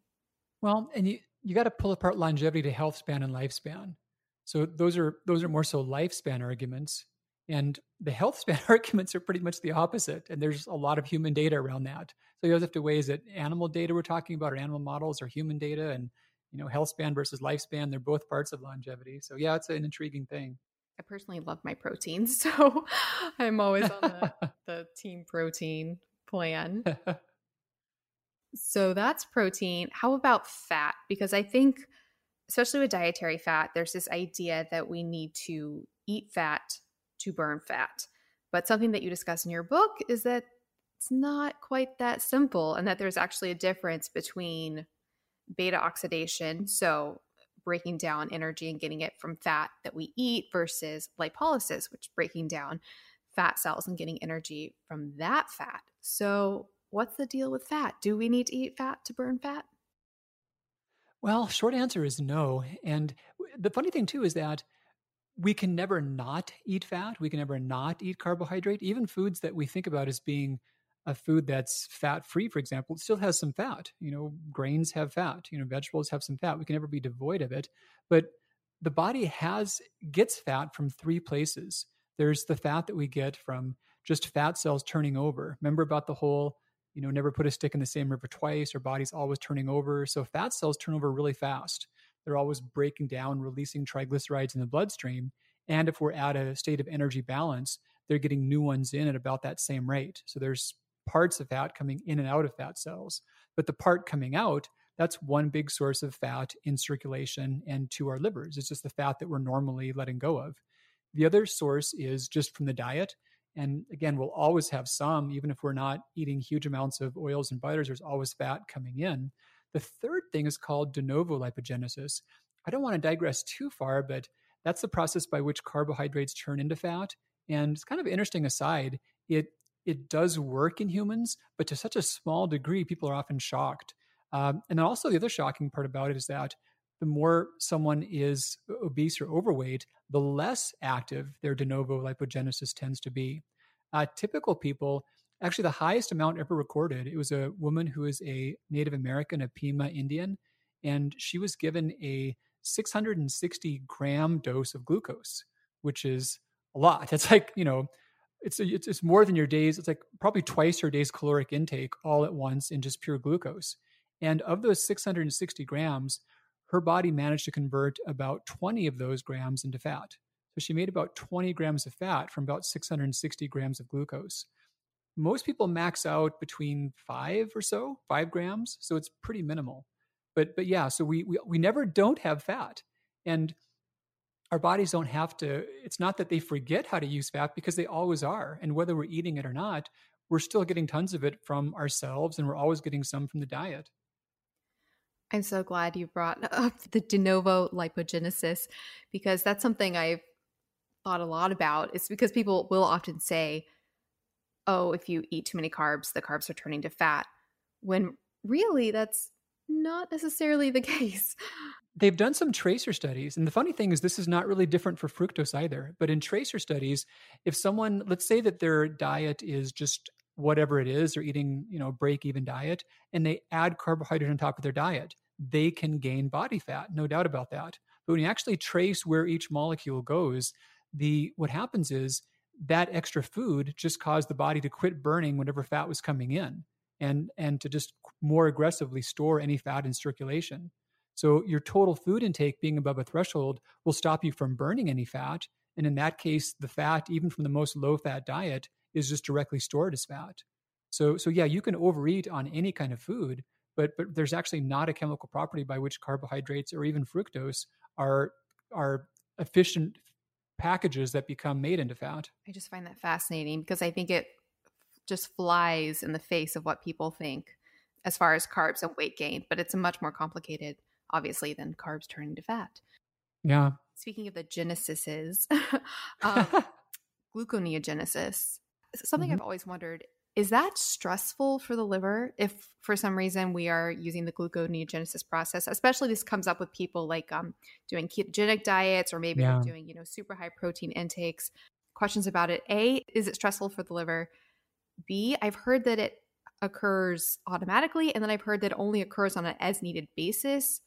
Well, and you, you got to pull apart longevity to health span and lifespan. So those are those are more so lifespan arguments. And the health span arguments are pretty much the opposite. And there's a lot of human data around that. So you always have to weigh is it animal data we're talking about or animal models or human data and you know, health span versus lifespan, they're both parts of longevity. So yeah, it's an intriguing thing. I personally love my proteins, so I'm always on the, the team protein plan. so that's protein. How about fat? Because I think, especially with dietary fat, there's this idea that we need to eat fat to burn fat. But something that you discuss in your book is that it's not quite that simple, and that there's actually a difference between beta oxidation, so breaking down energy and getting it from fat that we eat, versus lipolysis, which breaking down fat cells and getting energy from that fat. So, what's the deal with fat? Do we need to eat fat to burn fat? Well, short answer is no. And the funny thing too is that we can never not eat fat. We can never not eat carbohydrate. Even foods that we think about as being a food that's fat free, for example, still has some fat. You know, grains have fat. You know, vegetables have some fat. We can never be devoid of it. But the body has gets fat from three places. There's the fat that we get from just fat cells turning over. Remember about the whole, you know, never put a stick in the same river twice. Our body's always turning over. So fat cells turn over really fast. They're always breaking down, releasing triglycerides in the bloodstream. And if we're at a state of energy balance, they're getting new ones in at about that same rate. So there's parts of fat coming in and out of fat cells. But the part coming out, that's one big source of fat in circulation and to our livers. It's just the fat that we're normally letting go of. The other source is just from the diet. And again, we'll always have some, even if we're not eating huge amounts of oils and butters, there's always fat coming in. The third thing is called de novo lipogenesis. I don't want to digress too far, but that's the process by which carbohydrates turn into fat. And it's kind of interesting aside, it it does work in humans, but to such a small degree, people are often shocked. Um, and also the other shocking part about it is that the more someone is obese or overweight, the less active their de novo lipogenesis tends to be. Uh, typical people, actually, the highest amount ever recorded, it was a woman who is a Native American, a Pima Indian, and she was given a 660 gram dose of glucose, which is a lot. That's like, you know, it's, it's it's more than your days. It's like probably twice your day's caloric intake all at once in just pure glucose. And of those 660 grams, her body managed to convert about 20 of those grams into fat. So she made about 20 grams of fat from about 660 grams of glucose. Most people max out between five or so, five grams. So it's pretty minimal. But but yeah, so we we, we never don't have fat. And our bodies don't have to it's not that they forget how to use fat because they always are and whether we're eating it or not we're still getting tons of it from ourselves and we're always getting some from the diet i'm so glad you brought up the de novo lipogenesis because that's something i've thought a lot about. It's because people will often say oh if you eat too many carbs the carbs are turning to fat when really that's not necessarily the case. They've done some tracer studies and the funny thing is this is not really different for fructose either but in tracer studies if someone let's say that their diet is just whatever it is, they're eating, you know, a break even diet, and they add carbohydrate on top of their diet, they can gain body fat, no doubt about that. But when you actually trace where each molecule goes, the what happens is that extra food just caused the body to quit burning whatever fat was coming in and and to just more aggressively store any fat in circulation. So your total food intake being above a threshold will stop you from burning any fat. And in that case, the fat, even from the most low fat diet, is just directly stored as fat. So, so yeah, you can overeat on any kind of food, but but there's actually not a chemical property by which carbohydrates or even fructose are are efficient packages that become made into fat. I just find that fascinating because I think it just flies in the face of what people think as far as carbs and weight gain, but it's a much more complicated obviously than carbs turning to fat. Yeah. Speaking of the genesises, um, gluconeogenesis, something mm-hmm. I've always wondered is that stressful for the liver if for some reason we are using the gluconeogenesis process especially this comes up with people like um, doing ketogenic diets or maybe yeah. doing you know super high protein intakes? Questions about it. A is it stressful for the liver? B i've heard that it occurs automatically and then i've heard that it only occurs on an as needed basis.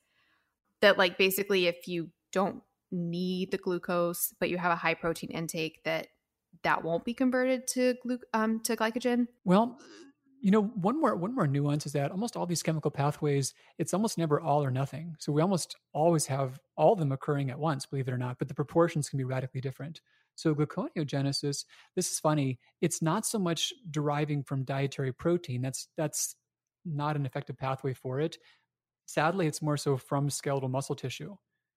That like basically if you don't need the glucose but you have a high protein intake that that won't be converted to glu- um, to glycogen? Well you know one more one more nuance is that almost all these chemical pathways it's almost never all or nothing. So we almost always have all of them occurring at once believe it or not but the proportions can be radically different. So gluconeogenesis this is funny it's not so much deriving from dietary protein that's that's not an effective pathway for it. Sadly, it's more so from skeletal muscle tissue.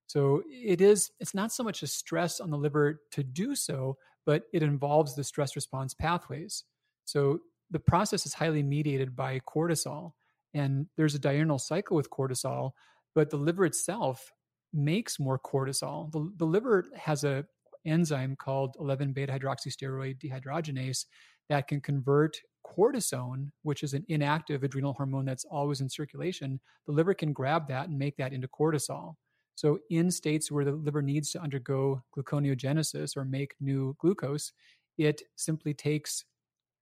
So it is, it's not so much a stress on the liver to do so, but it involves the stress response pathways. So the process is highly mediated by cortisol. And there's a diurnal cycle with cortisol, but the liver itself makes more cortisol. The, the liver has a enzyme called 11 beta hydroxysteroid dehydrogenase that can convert cortisone, which is an inactive adrenal hormone that's always in circulation, the liver can grab that and make that into cortisol. So, in states where the liver needs to undergo gluconeogenesis or make new glucose, it simply takes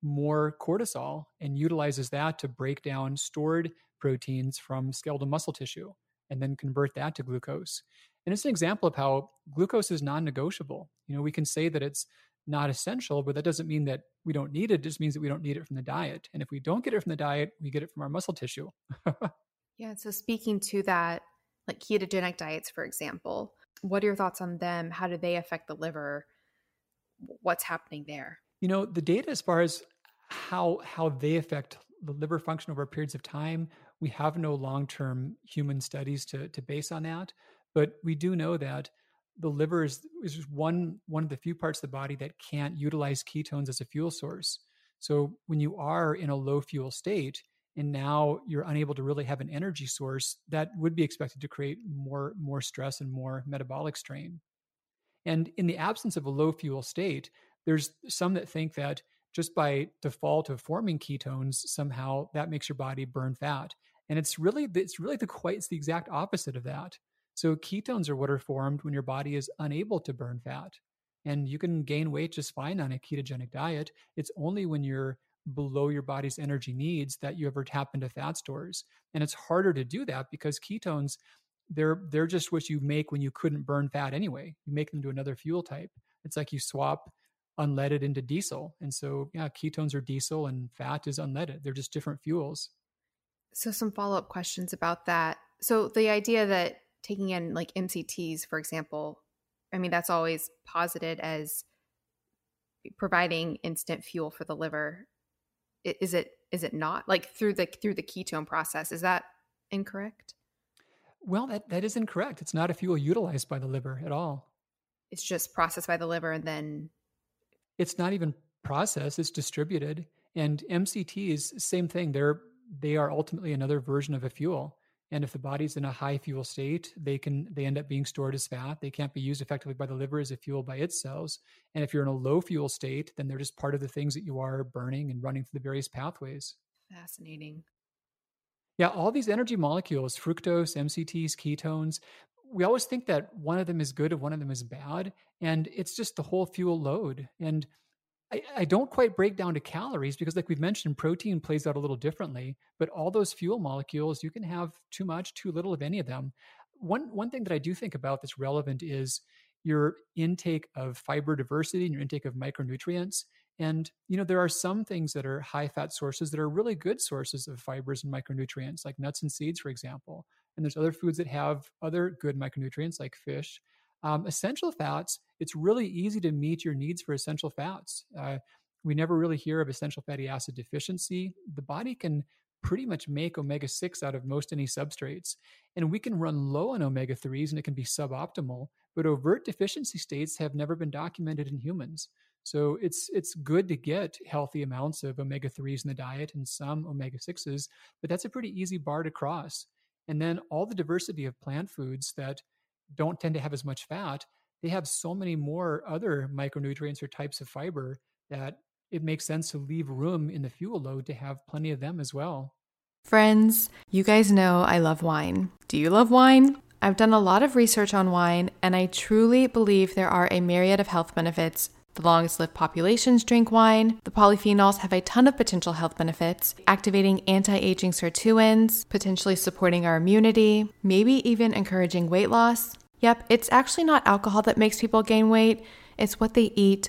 more cortisol and utilizes that to break down stored proteins from skeletal muscle tissue and then convert that to glucose. And it's an example of how glucose is non negotiable. You know, we can say that it's not essential, but that doesn't mean that we don't need it. It just means that we don't need it from the diet. And if we don't get it from the diet, we get it from our muscle tissue. yeah. So, speaking to that, like ketogenic diets, for example, what are your thoughts on them? How do they affect the liver? What's happening there? You know, the data as far as how how they affect the liver function over periods of time, we have no long term human studies to to base on that. But we do know that the liver is, is one one of the few parts of the body that can't utilize ketones as a fuel source. So when you are in a low fuel state and now you're unable to really have an energy source, that would be expected to create more more stress and more metabolic strain. And in the absence of a low fuel state, there's some that think that just by default of forming ketones, somehow that makes your body burn fat. And it's really it's really the quite it's the exact opposite of that. So ketones are what are formed when your body is unable to burn fat. And you can gain weight just fine on a ketogenic diet. It's only when you're below your body's energy needs that you ever tap into fat stores. And it's harder to do that because ketones, they're they're just what you make when you couldn't burn fat anyway. You make them to another fuel type. It's like you swap unleaded into diesel. And so yeah, ketones are diesel and fat is unleaded. They're just different fuels. So some follow-up questions about that. So the idea that taking in like MCTs, for example, I mean, that's always posited as providing instant fuel for the liver. Is it is it not like through the through the ketone process? Is that incorrect? Well, that, that is incorrect. It's not a fuel utilized by the liver at all. It's just processed by the liver and then it's not even processed, it's distributed. And MCTs, same thing. They're they are ultimately another version of a fuel. And if the body's in a high fuel state, they can they end up being stored as fat. They can't be used effectively by the liver as a fuel by its cells. And if you're in a low fuel state, then they're just part of the things that you are burning and running through the various pathways. Fascinating. Yeah, all these energy molecules, fructose, MCTs, ketones, we always think that one of them is good and one of them is bad. And it's just the whole fuel load. And I, I, don't quite break down to calories because, like we've mentioned, protein plays out a little differently. But all those fuel molecules, you can have too much, too little of any of them. One one thing that I do think about that's relevant is your intake of fiber diversity and your intake of micronutrients. And you know, there are some things that are high fat sources that are really good sources of fibers and micronutrients, like nuts and seeds, for example. And there's other foods that have other good micronutrients, like fish. Um, essential fats, it's really easy to meet your needs for essential fats. Uh, we never really hear of essential fatty acid deficiency. The body can pretty much make omega 6 out of most any substrates. And we can run low on omega 3s and it can be suboptimal, but overt deficiency states have never been documented in humans. So it's it's good to get healthy amounts of omega 3s in the diet and some omega 6s, but that's a pretty easy bar to cross. And then all the diversity of plant foods that don't tend to have as much fat, they have so many more other micronutrients or types of fiber that it makes sense to leave room in the fuel load to have plenty of them as well. Friends, you guys know I love wine. Do you love wine? I've done a lot of research on wine, and I truly believe there are a myriad of health benefits the longest lived populations drink wine. The polyphenols have a ton of potential health benefits, activating anti aging sirtuins, potentially supporting our immunity, maybe even encouraging weight loss. Yep, it's actually not alcohol that makes people gain weight, it's what they eat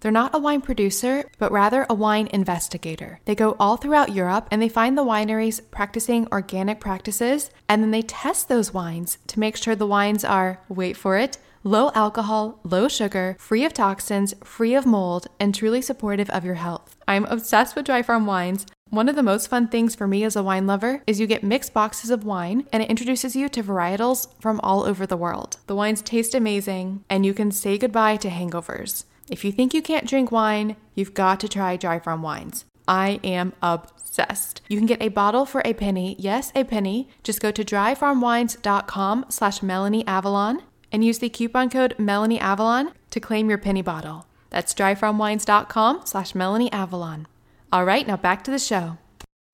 They're not a wine producer, but rather a wine investigator. They go all throughout Europe and they find the wineries practicing organic practices, and then they test those wines to make sure the wines are, wait for it, low alcohol, low sugar, free of toxins, free of mold, and truly supportive of your health. I'm obsessed with Dry Farm Wines. One of the most fun things for me as a wine lover is you get mixed boxes of wine and it introduces you to varietals from all over the world. The wines taste amazing and you can say goodbye to hangovers. If you think you can't drink wine, you've got to try Dry Farm Wines. I am obsessed. You can get a bottle for a penny. Yes, a penny. Just go to dryfarmwines.com slash and use the coupon code Melanie Avalon to claim your penny bottle. That's dryfarmwines.com slash. All right, now back to the show.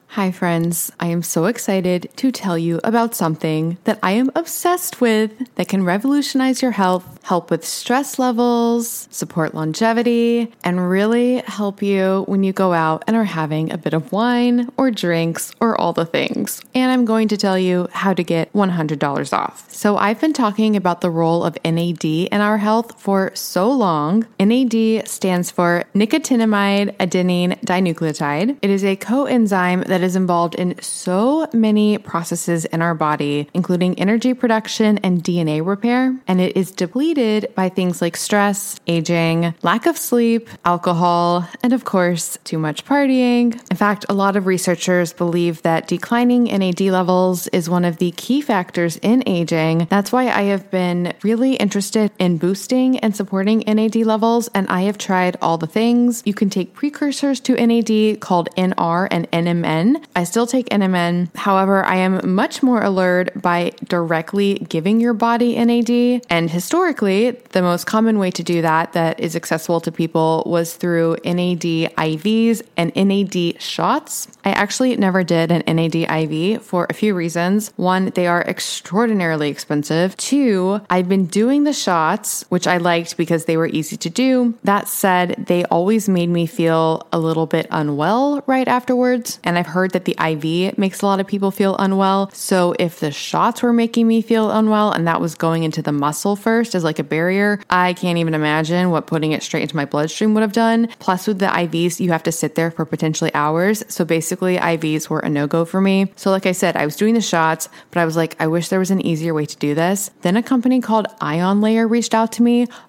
Hi, friends. I am so excited to tell you about something that I am obsessed with that can revolutionize your health, help with stress levels, support longevity, and really help you when you go out and are having a bit of wine or drinks or all the things. And I'm going to tell you how to get $100 off. So, I've been talking about the role of NAD in our health for so long. NAD stands for nicotinamide adenine dinucleotide. It is a coenzyme that is involved in so many processes in our body, including energy production and DNA repair. And it is depleted by things like stress, aging, lack of sleep, alcohol, and of course, too much partying. In fact, a lot of researchers believe that declining NAD levels is one of the key factors in aging. That's why I have been really interested in boosting and supporting NAD levels, and I have tried all the things. You can take precursors to NAD called NR and NMN I still take NMN. However, I am much more allured by directly giving your body NAD. And historically, the most common way to do that that is accessible to people was through NAD IVs and NAD shots. I actually never did an NAD IV for a few reasons. One, they are extraordinarily expensive. Two, I've been doing the shots, which I liked because they were easy to do. That said, they always made me feel a little bit unwell right afterwards. And I've heard that the IV makes a lot of people feel unwell. So if the shots were making me feel unwell and that was going into the muscle first as like a barrier, I can't even imagine what putting it straight into my bloodstream would have done. Plus, with the IVs, you have to sit there for potentially hours. So basically, IVs were a no go for me. So, like I said, I was doing the shots, but I was like, I wish there was an easier way to do this. Then a company called IonLayer reached out to me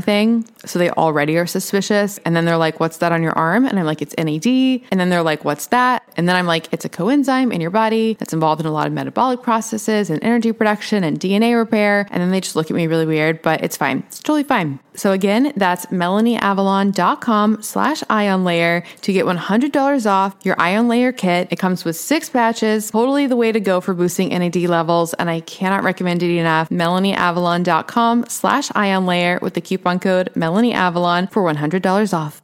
thing. So they already are suspicious. And then they're like, What's that on your arm? And I'm like, It's NAD. And then they're like, What's that? And then I'm like, It's a coenzyme in your body that's involved in a lot of metabolic processes and energy production and DNA repair. And then they just look at me really weird, but it's fine. It's totally fine. So again, that's melanieavalon.com slash ion layer to get $100 off your IonLayer kit. It comes with six patches, totally the way to go for boosting NAD levels. And I cannot recommend it enough. melanieavalon.com slash ion layer with the coupon code melanieavalon for $100 off.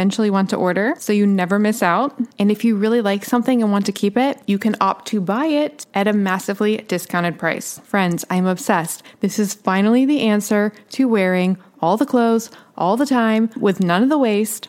eventually want to order so you never miss out. And if you really like something and want to keep it, you can opt to buy it at a massively discounted price. Friends, I'm obsessed. This is finally the answer to wearing all the clothes all the time with none of the waste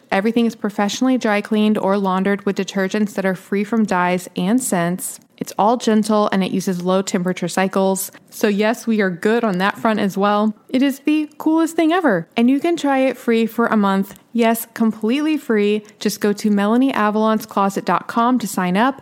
Everything is professionally dry cleaned or laundered with detergents that are free from dyes and scents. It's all gentle and it uses low temperature cycles. So, yes, we are good on that front as well. It is the coolest thing ever. And you can try it free for a month. Yes, completely free. Just go to melanieavalonscloset.com to sign up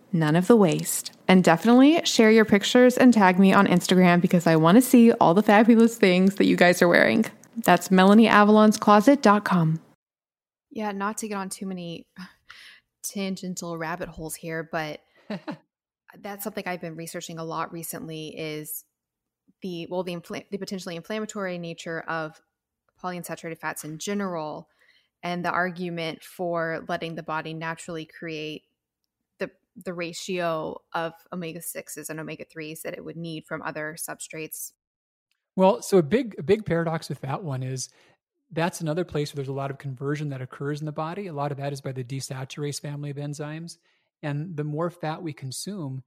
none of the waste. And definitely share your pictures and tag me on Instagram because I want to see all the fabulous things that you guys are wearing. That's melanieavalonscloset.com. Yeah, not to get on too many tangential rabbit holes here, but that's something I've been researching a lot recently is the well the infl- the potentially inflammatory nature of polyunsaturated fats in general and the argument for letting the body naturally create the ratio of omega 6s and omega 3s that it would need from other substrates. Well, so a big a big paradox with that one is that's another place where there's a lot of conversion that occurs in the body. A lot of that is by the desaturase family of enzymes. And the more fat we consume,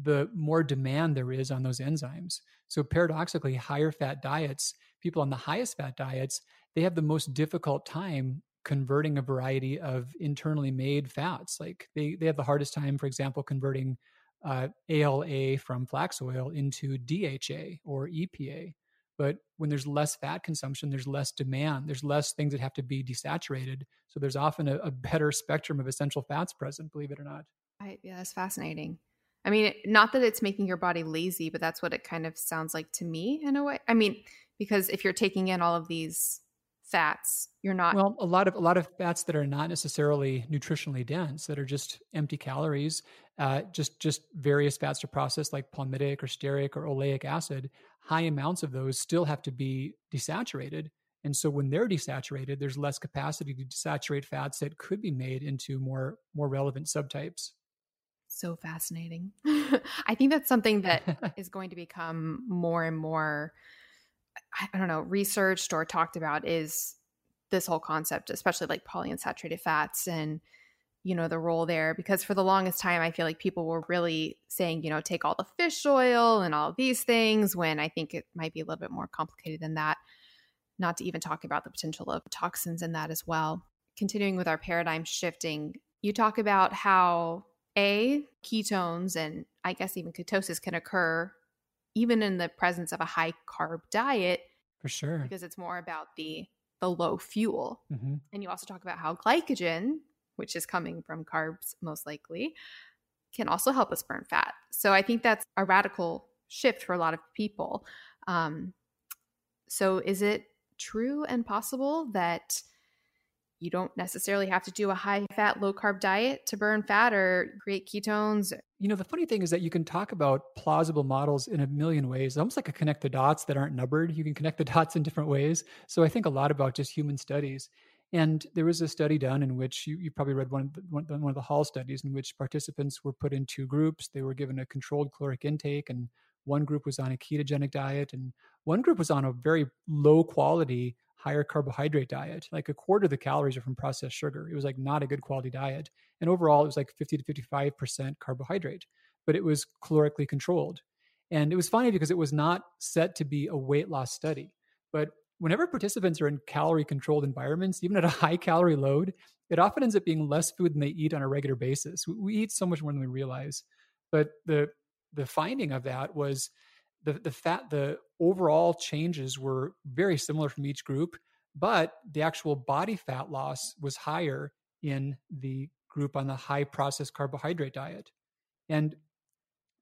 the more demand there is on those enzymes. So paradoxically, higher fat diets, people on the highest fat diets, they have the most difficult time converting a variety of internally made fats. Like they, they have the hardest time, for example, converting uh, ALA from flax oil into DHA or EPA. But when there's less fat consumption, there's less demand, there's less things that have to be desaturated. So there's often a, a better spectrum of essential fats present, believe it or not. I, yeah, that's fascinating. I mean, not that it's making your body lazy, but that's what it kind of sounds like to me in a way. I mean, because if you're taking in all of these fats, you're not Well, a lot of a lot of fats that are not necessarily nutritionally dense, that are just empty calories, uh, just just various fats to process like palmitic or stearic or oleic acid, high amounts of those still have to be desaturated. And so when they're desaturated, there's less capacity to desaturate fats that could be made into more more relevant subtypes. So fascinating. I think that's something that is going to become more and more I don't know, researched or talked about is this whole concept, especially like polyunsaturated fats and you know the role there because for the longest time i feel like people were really saying you know take all the fish oil and all these things when i think it might be a little bit more complicated than that not to even talk about the potential of toxins in that as well. Continuing with our paradigm shifting you talk about how a ketones and i guess even ketosis can occur even in the presence of a high carb diet for sure because it's more about the the low fuel mm-hmm. and you also talk about how glycogen which is coming from carbs most likely, can also help us burn fat. So I think that's a radical shift for a lot of people. Um, so is it true and possible that you don't necessarily have to do a high fat, low carb diet to burn fat or create ketones? You know, the funny thing is that you can talk about plausible models in a million ways, almost like a connect the dots that aren't numbered. You can connect the dots in different ways. So I think a lot about just human studies. And there was a study done in which you, you probably read one of, the, one, one of the Hall studies in which participants were put in two groups. They were given a controlled caloric intake, and one group was on a ketogenic diet, and one group was on a very low quality, higher carbohydrate diet. Like a quarter of the calories are from processed sugar. It was like not a good quality diet. And overall, it was like 50 to 55% carbohydrate, but it was calorically controlled. And it was funny because it was not set to be a weight loss study. But whenever participants are in calorie controlled environments, even at a high calorie load, it often ends up being less food than they eat on a regular basis. We, we eat so much more than we realize. But the the finding of that was the the fat the overall changes were very similar from each group, but the actual body fat loss was higher in the group on the high processed carbohydrate diet. And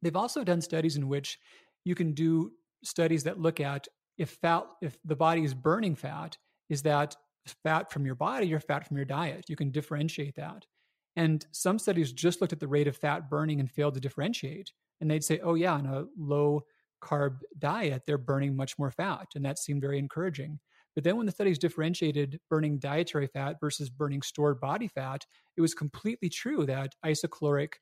they've also done studies in which you can do studies that look at if fat if the body is burning fat is that fat from your body or fat from your diet you can differentiate that and some studies just looked at the rate of fat burning and failed to differentiate and they'd say oh yeah on a low carb diet they're burning much more fat and that seemed very encouraging but then when the studies differentiated burning dietary fat versus burning stored body fat it was completely true that isocaloric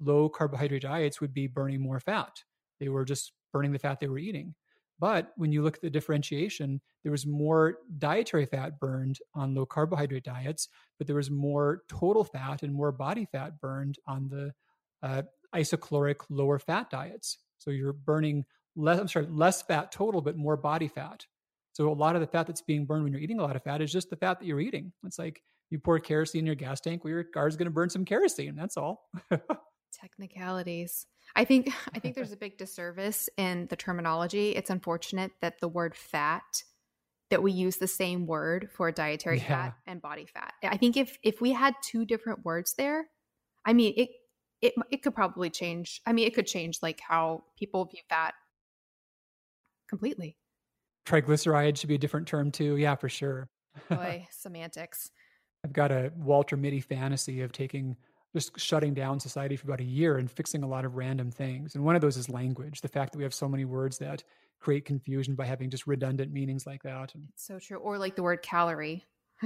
low carbohydrate diets would be burning more fat. They were just burning the fat they were eating. But when you look at the differentiation, there was more dietary fat burned on low carbohydrate diets, but there was more total fat and more body fat burned on the uh, isocaloric lower fat diets. So you're burning less, I'm sorry, less fat total, but more body fat. So a lot of the fat that's being burned when you're eating a lot of fat is just the fat that you're eating. It's like you pour kerosene in your gas tank, well, your car's going to burn some kerosene. That's all. Technicalities. I think I think there's a big disservice in the terminology. It's unfortunate that the word fat that we use the same word for dietary yeah. fat and body fat. I think if if we had two different words there, I mean it it it could probably change. I mean it could change like how people view fat completely. Triglyceride should be a different term too. Yeah, for sure. Boy, semantics. I've got a Walter Mitty fantasy of taking just shutting down society for about a year and fixing a lot of random things. And one of those is language. The fact that we have so many words that create confusion by having just redundant meanings like that. It's so true. Or like the word calorie.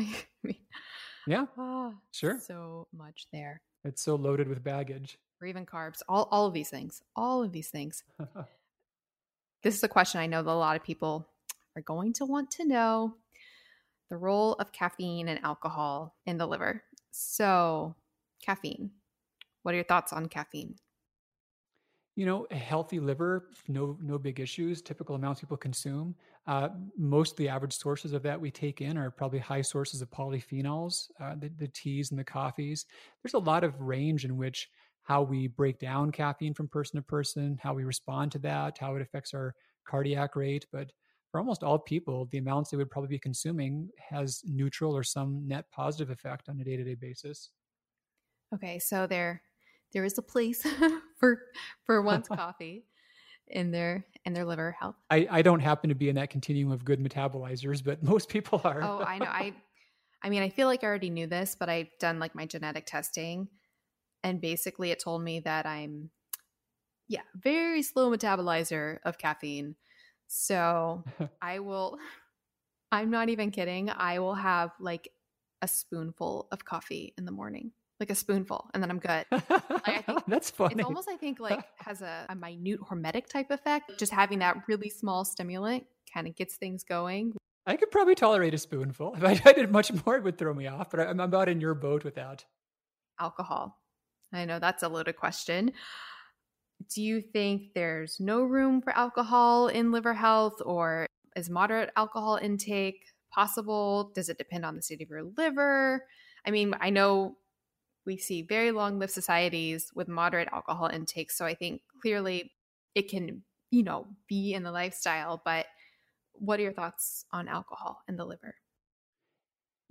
yeah. Oh, sure. So much there. It's so loaded with baggage. Or even carbs. All all of these things. All of these things. this is a question I know that a lot of people are going to want to know the role of caffeine and alcohol in the liver. So, caffeine. What are your thoughts on caffeine? You know, a healthy liver, no no big issues. Typical amounts people consume. Uh, most of the average sources of that we take in are probably high sources of polyphenols, uh, the, the teas and the coffees. There's a lot of range in which how we break down caffeine from person to person, how we respond to that, how it affects our cardiac rate. But for almost all people, the amounts they would probably be consuming has neutral or some net positive effect on a day to day basis. Okay, so there there is a place for for one's coffee in their in their liver health. I, I don't happen to be in that continuum of good metabolizers, but most people are. oh, I know. I I mean, I feel like I already knew this, but I've done like my genetic testing and basically it told me that I'm yeah, very slow metabolizer of caffeine. So I will, I'm not even kidding. I will have like a spoonful of coffee in the morning, like a spoonful, and then I'm good. Like, I think That's funny. It's almost, I think, like has a, a minute hormetic type effect. Just having that really small stimulant kind of gets things going. I could probably tolerate a spoonful. If I did much more, it would throw me off. But I'm about in your boat with that. Alcohol. I know that's a loaded question do you think there's no room for alcohol in liver health or is moderate alcohol intake possible? Does it depend on the state of your liver? I mean, I know we see very long lived societies with moderate alcohol intake. So I think clearly it can, you know, be in the lifestyle. But what are your thoughts on alcohol in the liver?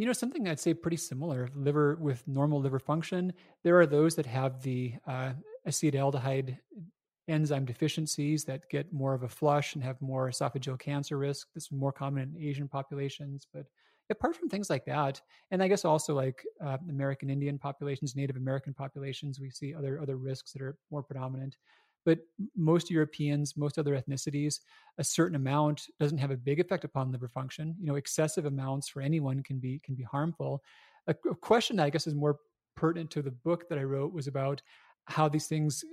You know, something I'd say pretty similar. Liver with normal liver function, there are those that have the uh, acetaldehyde enzyme deficiencies that get more of a flush and have more esophageal cancer risk. This is more common in Asian populations, but apart from things like that, and I guess also like uh, American Indian populations, Native American populations, we see other other risks that are more predominant. But most Europeans, most other ethnicities, a certain amount doesn't have a big effect upon liver function. You know, excessive amounts for anyone can be can be harmful. A, a question I guess is more pertinent to the book that I wrote was about how these things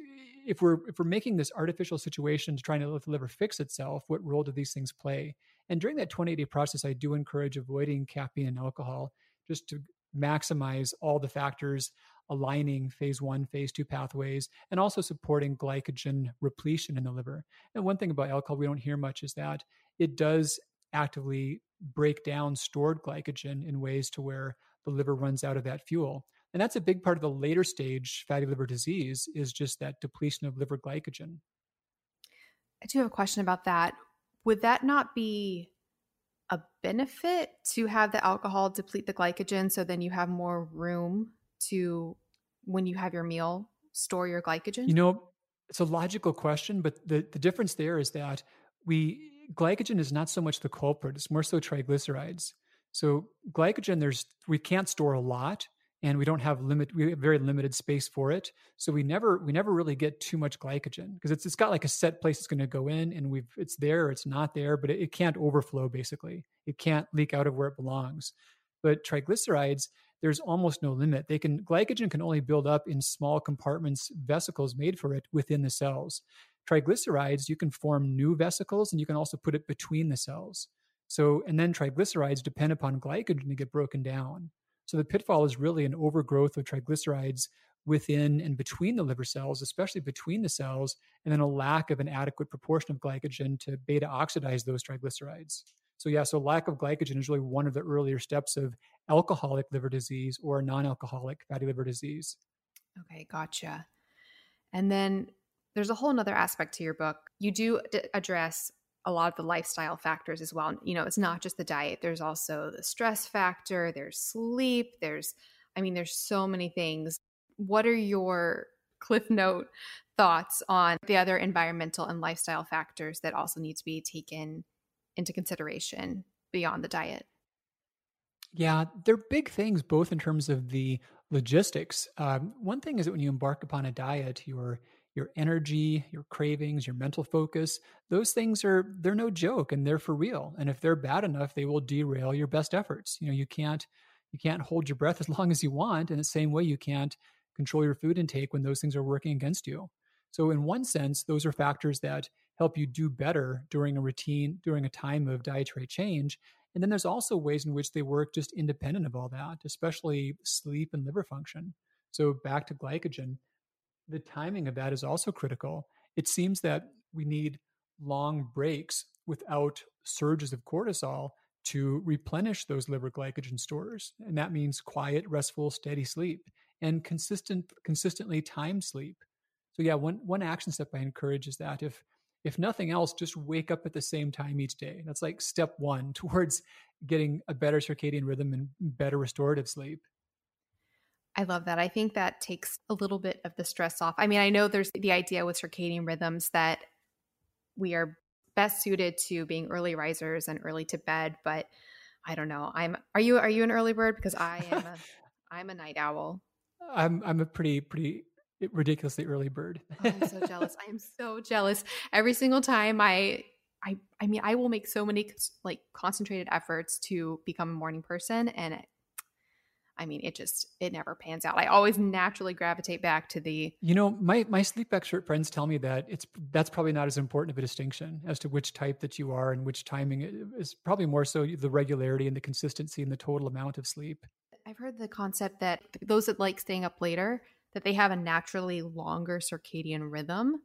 if we're if we're making this artificial situation to trying to let the liver fix itself what role do these things play and during that 28 day process i do encourage avoiding caffeine and alcohol just to maximize all the factors aligning phase one phase two pathways and also supporting glycogen repletion in the liver and one thing about alcohol we don't hear much is that it does actively break down stored glycogen in ways to where the liver runs out of that fuel and that's a big part of the later stage fatty liver disease is just that depletion of liver glycogen. I do have a question about that. Would that not be a benefit to have the alcohol deplete the glycogen so then you have more room to when you have your meal store your glycogen? You know, it's a logical question, but the, the difference there is that we glycogen is not so much the culprit, it's more so triglycerides. So glycogen, there's we can't store a lot, and we don't have limit we have very limited space for it so we never we never really get too much glycogen because it's it's got like a set place it's going to go in and we've it's there or it's not there but it, it can't overflow basically it can't leak out of where it belongs but triglycerides there's almost no limit. They can glycogen can only build up in small compartments, vesicles made for it within the cells. Triglycerides, you can form new vesicles and you can also put it between the cells. So, and then triglycerides depend upon glycogen to get broken down. So the pitfall is really an overgrowth of triglycerides within and between the liver cells, especially between the cells, and then a lack of an adequate proportion of glycogen to beta oxidize those triglycerides. So, yeah, so lack of glycogen is really one of the earlier steps of alcoholic liver disease or non alcoholic fatty liver disease. Okay, gotcha. And then there's a whole nother aspect to your book. You do d- address a lot of the lifestyle factors as well. You know, it's not just the diet, there's also the stress factor, there's sleep, there's, I mean, there's so many things. What are your cliff note thoughts on the other environmental and lifestyle factors that also need to be taken into consideration beyond the diet? Yeah, they're big things, both in terms of the logistics. Um, one thing is that when you embark upon a diet, your your energy, your cravings, your mental focus, those things are they're no joke and they're for real. And if they're bad enough, they will derail your best efforts. You know, you can't you can't hold your breath as long as you want. In the same way, you can't control your food intake when those things are working against you. So, in one sense, those are factors that help you do better during a routine, during a time of dietary change. And then there's also ways in which they work just independent of all that, especially sleep and liver function. So, back to glycogen, the timing of that is also critical. It seems that we need long breaks without surges of cortisol to replenish those liver glycogen stores. And that means quiet, restful, steady sleep and consistent, consistently timed sleep. So yeah, one one action step I encourage is that if if nothing else, just wake up at the same time each day. That's like step one towards getting a better circadian rhythm and better restorative sleep. I love that. I think that takes a little bit of the stress off. I mean, I know there's the idea with circadian rhythms that we are best suited to being early risers and early to bed, but I don't know. I'm are you are you an early bird because I am a I'm a night owl. I'm I'm a pretty pretty ridiculously early bird. oh, I'm so jealous. I am so jealous. Every single time I I I mean I will make so many like concentrated efforts to become a morning person and it, I mean it just it never pans out. I always naturally gravitate back to the You know, my my sleep expert friends tell me that it's that's probably not as important of a distinction as to which type that you are and which timing is probably more so the regularity and the consistency and the total amount of sleep. I've heard the concept that those that like staying up later that they have a naturally longer circadian rhythm.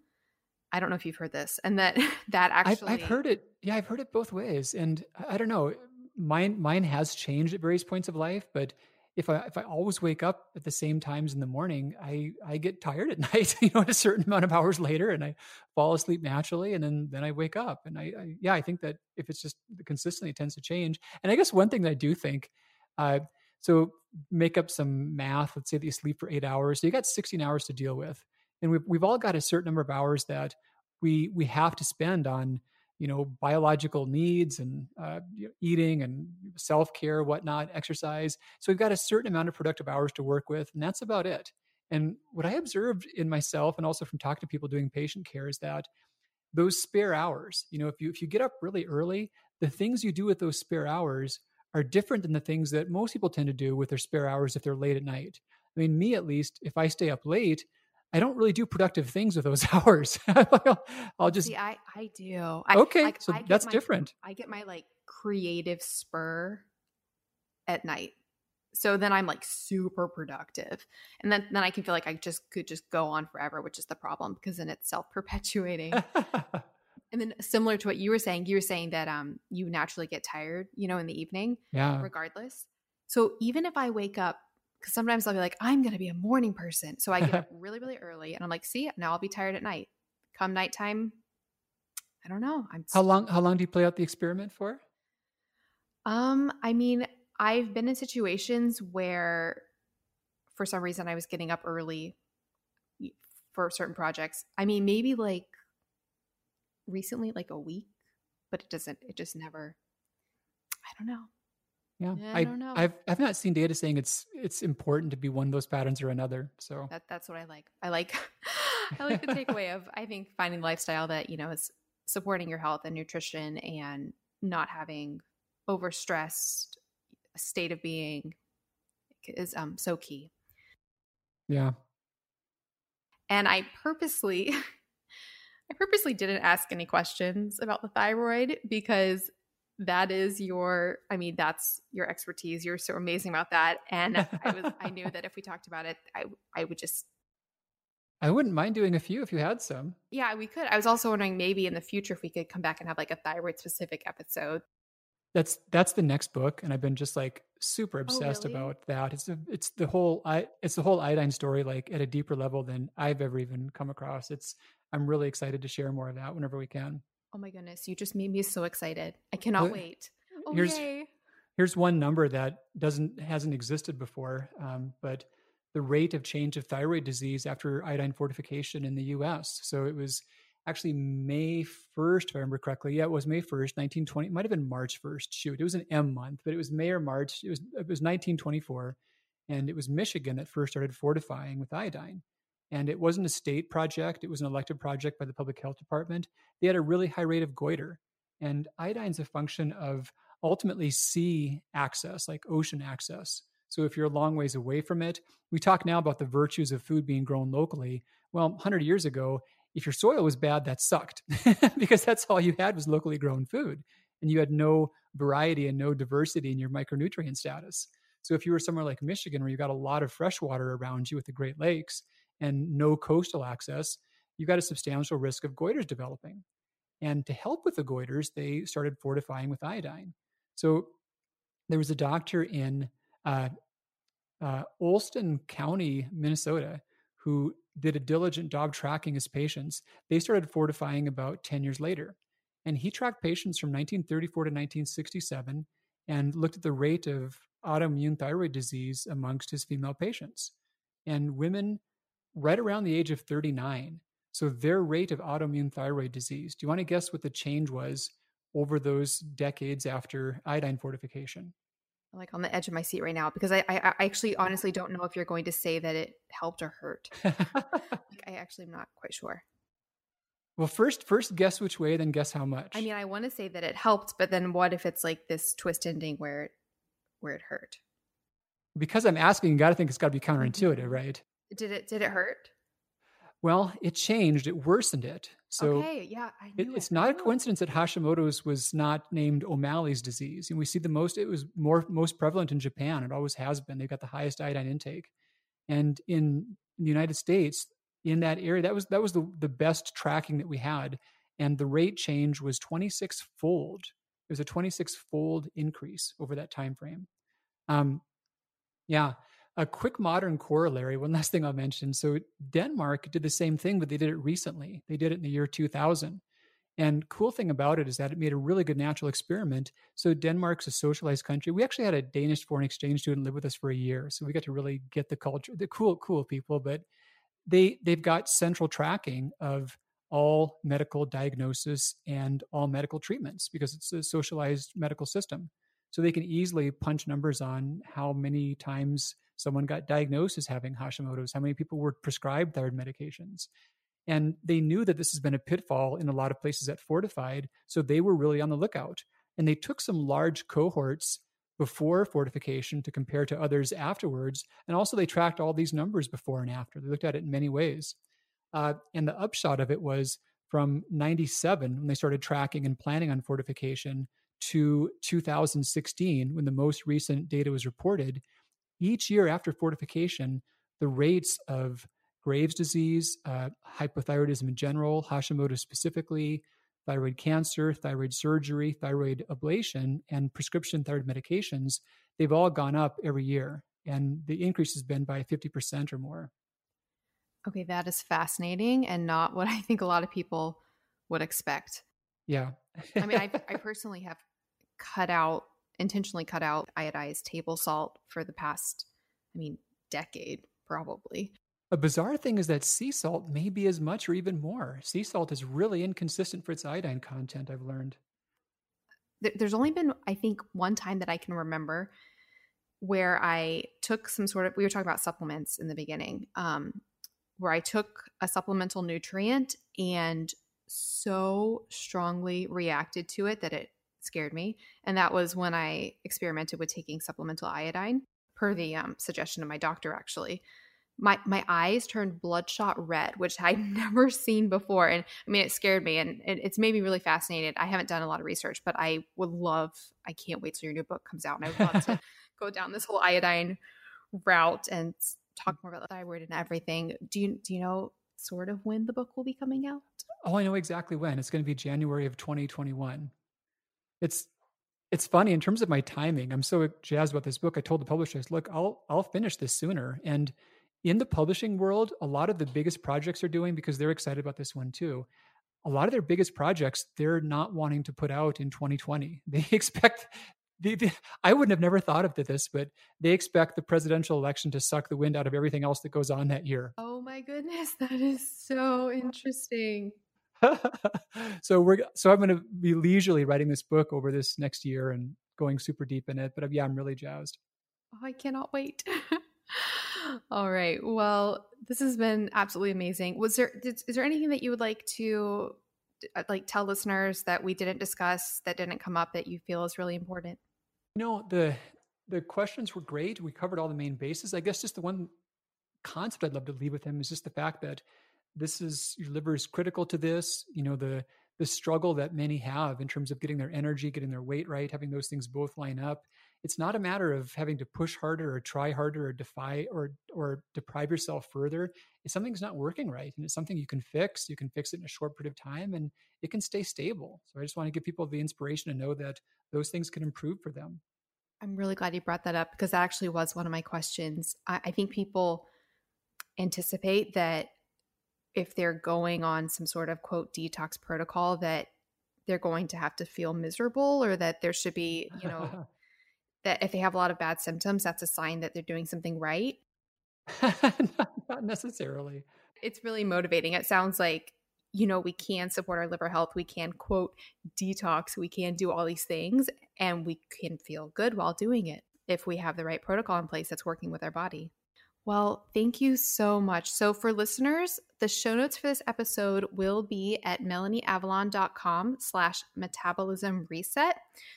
I don't know if you've heard this, and that that actually I've, I've heard it. Yeah, I've heard it both ways, and I don't know. Mine mine has changed at various points of life, but if I if I always wake up at the same times in the morning, I I get tired at night. You know, a certain amount of hours later, and I fall asleep naturally, and then then I wake up. And I, I yeah, I think that if it's just consistently, it tends to change. And I guess one thing that I do think. Uh, so make up some math. Let's say that you sleep for eight hours. So you got 16 hours to deal with. And we've, we've all got a certain number of hours that we, we have to spend on, you know, biological needs and uh, eating and self-care, whatnot, exercise. So we've got a certain amount of productive hours to work with. And that's about it. And what I observed in myself and also from talking to people doing patient care is that those spare hours, you know, if you, if you get up really early, the things you do with those spare hours are different than the things that most people tend to do with their spare hours if they're late at night. I mean, me at least, if I stay up late, I don't really do productive things with those hours. I'll, I'll, just. See, I, I do. I, okay. Like, so that's my, different. I get my like creative spur at night. So then I'm like super productive. And then, then I can feel like I just could just go on forever, which is the problem because then it's self perpetuating. And then similar to what you were saying, you were saying that um you naturally get tired, you know, in the evening. Yeah. Regardless. So even if I wake up, because sometimes I'll be like, I'm gonna be a morning person. So I get up really, really early and I'm like, see, now I'll be tired at night. Come nighttime, I don't know. I'm how long how long do you play out the experiment for? Um, I mean, I've been in situations where for some reason I was getting up early for certain projects. I mean, maybe like recently, like a week, but it doesn't, it just never, I don't know. Yeah, I, I, don't know. I've I've not seen data saying it's it's important to be one of those patterns or another. So that that's what I like. I like I like the takeaway of I think finding lifestyle that you know is supporting your health and nutrition and not having overstressed state of being is um, so key. Yeah. And I purposely, I purposely didn't ask any questions about the thyroid because that is your i mean that's your expertise you're so amazing about that and i was i knew that if we talked about it i i would just I wouldn't mind doing a few if you had some. Yeah, we could. I was also wondering maybe in the future if we could come back and have like a thyroid specific episode. That's that's the next book, and I've been just like super Oh, obsessed really? about that. It's the it's the whole I it's the whole iodine story, like at a deeper level than I've ever even come across. It's I'm really excited to share more of that whenever we can. Oh my goodness, you just made me so excited. I cannot wait. Oh, here's- yay. Here's one number that doesn't hasn't existed before, um, but the rate of change of thyroid disease after iodine fortification in the U.S. So it was actually May 1st, if I remember correctly. Yeah, it was May 1st, 1920. It might have been March 1st. Shoot, it was an M month, but it was May or March. It was it was 1924, and it was Michigan that first started fortifying with iodine. And it wasn't a state project; it was an elected project by the public health department. They had a really high rate of goiter, and iodine's a function of ultimately sea access, like ocean access. So if you're a long ways away from it, we talk now about the virtues of food being grown locally. Well, 100 years ago, if your soil was bad, that sucked because that's all you had was locally grown food. And you had no variety and no diversity in your micronutrient status. So if you were somewhere like Michigan, where you got a lot of fresh water around you with the Great Lakes and no coastal access, you've got a substantial risk of goiters developing. And to help with the goiters, they started fortifying with iodine. So there was a doctor in uh, uh, Olmsted County, Minnesota, who did a diligent job tracking his patients. They started fortifying about 10 years later. And he tracked patients from 1934 to 1967 and looked at the rate of autoimmune thyroid disease amongst his female patients. And women right around the age of 39. So their rate of autoimmune thyroid disease, do you want to guess what the change was over those decades after iodine fortification? I'm like on the edge of my seat right now because I, I I actually honestly don't know if you're going to say that it helped or hurt. Like I actually am not quite sure. well, first, first guess which way, then guess how much. I mean, I want to say that it helped, but then what if it's like this twist ending where it where it hurt? because I'm asking, you got to think it's got to be mm-hmm. counterintuitive, right? Did it did it hurt? Well, it changed, it worsened it. So okay, yeah, I it, it's it. Not a coincidence that Hashimoto's was not named O'Malley's disease. And we see the most, it was more most prevalent in Japan. It always has been. They've got the highest iodine intake. And in the United States, in that area, that was that was the, the best tracking that we had. And the rate change was 26 fold. It was a 26 fold increase over that time frame. Um, yeah. A quick modern corollary, one last thing I'll mention. So Denmark did the same thing, but they did it recently. They did it in the year 2000. And cool thing about it is that it made a really good natural experiment. So Denmark's a socialized country. We actually had a Danish foreign exchange student live with us for a year, so we got to really get the culture. They're cool, cool people, but they they've got central tracking of all medical diagnosis and all medical treatments because it's a socialized medical system. So they can easily punch numbers on how many times someone got diagnosed as having Hashimoto's, how many people were prescribed thyroid medications. And they knew that this has been a pitfall in a lot of places that fortified. So they were really on the lookout. And they took some large cohorts before fortification to compare to others afterwards. And also, they tracked all these numbers before and after. They looked at it in many ways. Uh, and the upshot of it was from 97, when they started tracking and planning on fortification, to 2016, when the most recent data was reported, each year after fortification, the rates of Graves' disease, uh, hypothyroidism in general, Hashimoto specifically, thyroid cancer, thyroid surgery, thyroid ablation, and prescription thyroid medications, they've all gone up every year. And the increase has been by 50% or more. Okay, that is fascinating and not what I think a lot of people would expect. Yeah. I mean, I, I personally have cut out, intentionally cut out iodized table salt for the past, I mean, decade probably. A bizarre thing is that sea salt may be as much or even more. Sea salt is really inconsistent for its iodine content, I've learned. There's only been, I think, one time that I can remember where I took some sort of, we were talking about supplements in the beginning, um, where I took a supplemental nutrient and so strongly reacted to it that it scared me. And that was when I experimented with taking supplemental iodine. per the um, suggestion of my doctor, actually. My my eyes turned bloodshot red, which I'd never seen before, and I mean it scared me, and it, it's made me really fascinated. I haven't done a lot of research, but I would love. I can't wait till your new book comes out, and I would love to go down this whole iodine route and talk more about the thyroid and everything. Do you do you know sort of when the book will be coming out? Oh, I know exactly when. It's going to be January of 2021. It's it's funny in terms of my timing. I'm so jazzed about this book. I told the publishers, "Look, I'll I'll finish this sooner." And in the publishing world, a lot of the biggest projects are doing because they're excited about this one too. A lot of their biggest projects they're not wanting to put out in 2020. They expect the, I wouldn't have never thought of this, but they expect the presidential election to suck the wind out of everything else that goes on that year. Oh my goodness, that is so interesting. so we're so I'm going to be leisurely writing this book over this next year and going super deep in it. But yeah, I'm really jazzed. Oh, I cannot wait. All right. Well, this has been absolutely amazing. Was there is, is there anything that you would like to uh, like tell listeners that we didn't discuss that didn't come up that you feel is really important? No, the the questions were great. We covered all the main bases. I guess just the one concept I'd love to leave with him is just the fact that this is your liver is critical to this. You know, the the struggle that many have in terms of getting their energy, getting their weight right, having those things both line up. It's not a matter of having to push harder or try harder or defy or or deprive yourself further. If something's not working right and it's something you can fix, you can fix it in a short period of time and it can stay stable. So I just want to give people the inspiration to know that those things can improve for them. I'm really glad you brought that up because that actually was one of my questions. I, I think people anticipate that if they're going on some sort of quote detox protocol that they're going to have to feel miserable or that there should be, you know, that if they have a lot of bad symptoms, that's a sign that they're doing something right. not, not necessarily. It's really motivating. It sounds like, you know, we can support our liver health. We can quote detox. We can do all these things and we can feel good while doing it if we have the right protocol in place that's working with our body. Well, thank you so much. So, for listeners, the show notes for this episode will be at melanieavalon.com slash metabolism reset.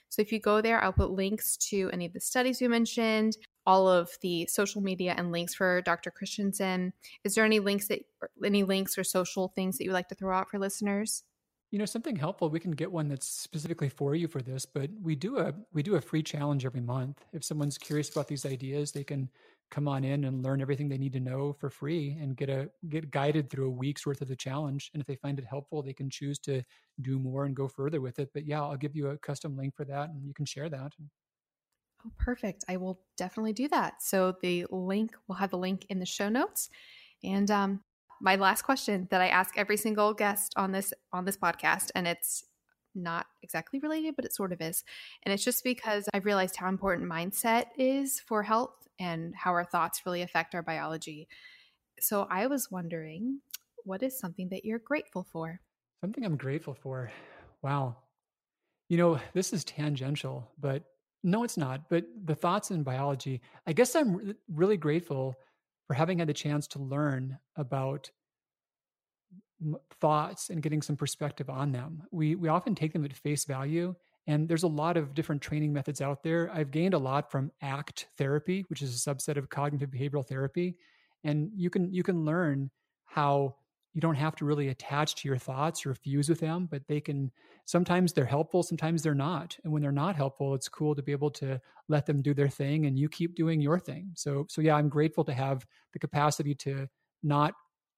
So, if you go there, I'll put links to any of the studies we mentioned, all of the social media and links for Dr. Christianson. Is there any links that, any links or social things that you would like to throw out for listeners? you know something helpful we can get one that's specifically for you for this but we do a we do a free challenge every month if someone's curious about these ideas they can come on in and learn everything they need to know for free and get a get guided through a week's worth of the challenge. And if they find it helpful they can choose to do more and go further with it. But yeah i'll give you a custom link for that and you can share that. Oh perfect. I will definitely do that. So the link we'll have the link in the show notes. And um, my last question that i ask every single guest on this on this podcast and it's not exactly related, but it sort of is. And it's just because I've realized how important mindset is for health and how our thoughts really affect our biology. So I was wondering, what is something that you're grateful for? Something I'm grateful for. Wow. You know, this is tangential, but no, it's not. But the thoughts in biology, I guess I'm really grateful for having had the chance to learn about thoughts and getting some perspective on them. We we often take them at face value and there's a lot of different training methods out there. I've gained a lot from ACT therapy, which is a subset of cognitive behavioral therapy. And you can you can learn how you don't have to really attach to your thoughts or fuse with them, but they can sometimes they're helpful, sometimes they're not. And when they're not helpful, it's cool to be able to let them do their thing and you keep doing your thing. So so yeah, I'm grateful to have the capacity to not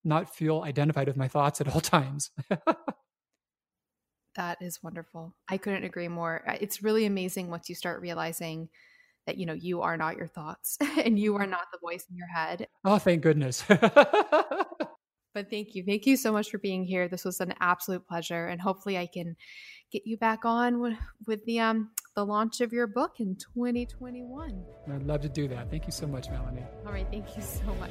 not feel identified with my thoughts at all times. That is wonderful. I couldn't agree more. It's really amazing once you start realizing that you know you are not your thoughts and you are not the voice in your head. Oh, thank goodness. but thank you. Thank you so much for being here. This was an absolute pleasure and hopefully I can get you back on with, with the um the launch of your book in 2021. I'd love to do that. Thank you so much, Melanie. All right, thank you so much.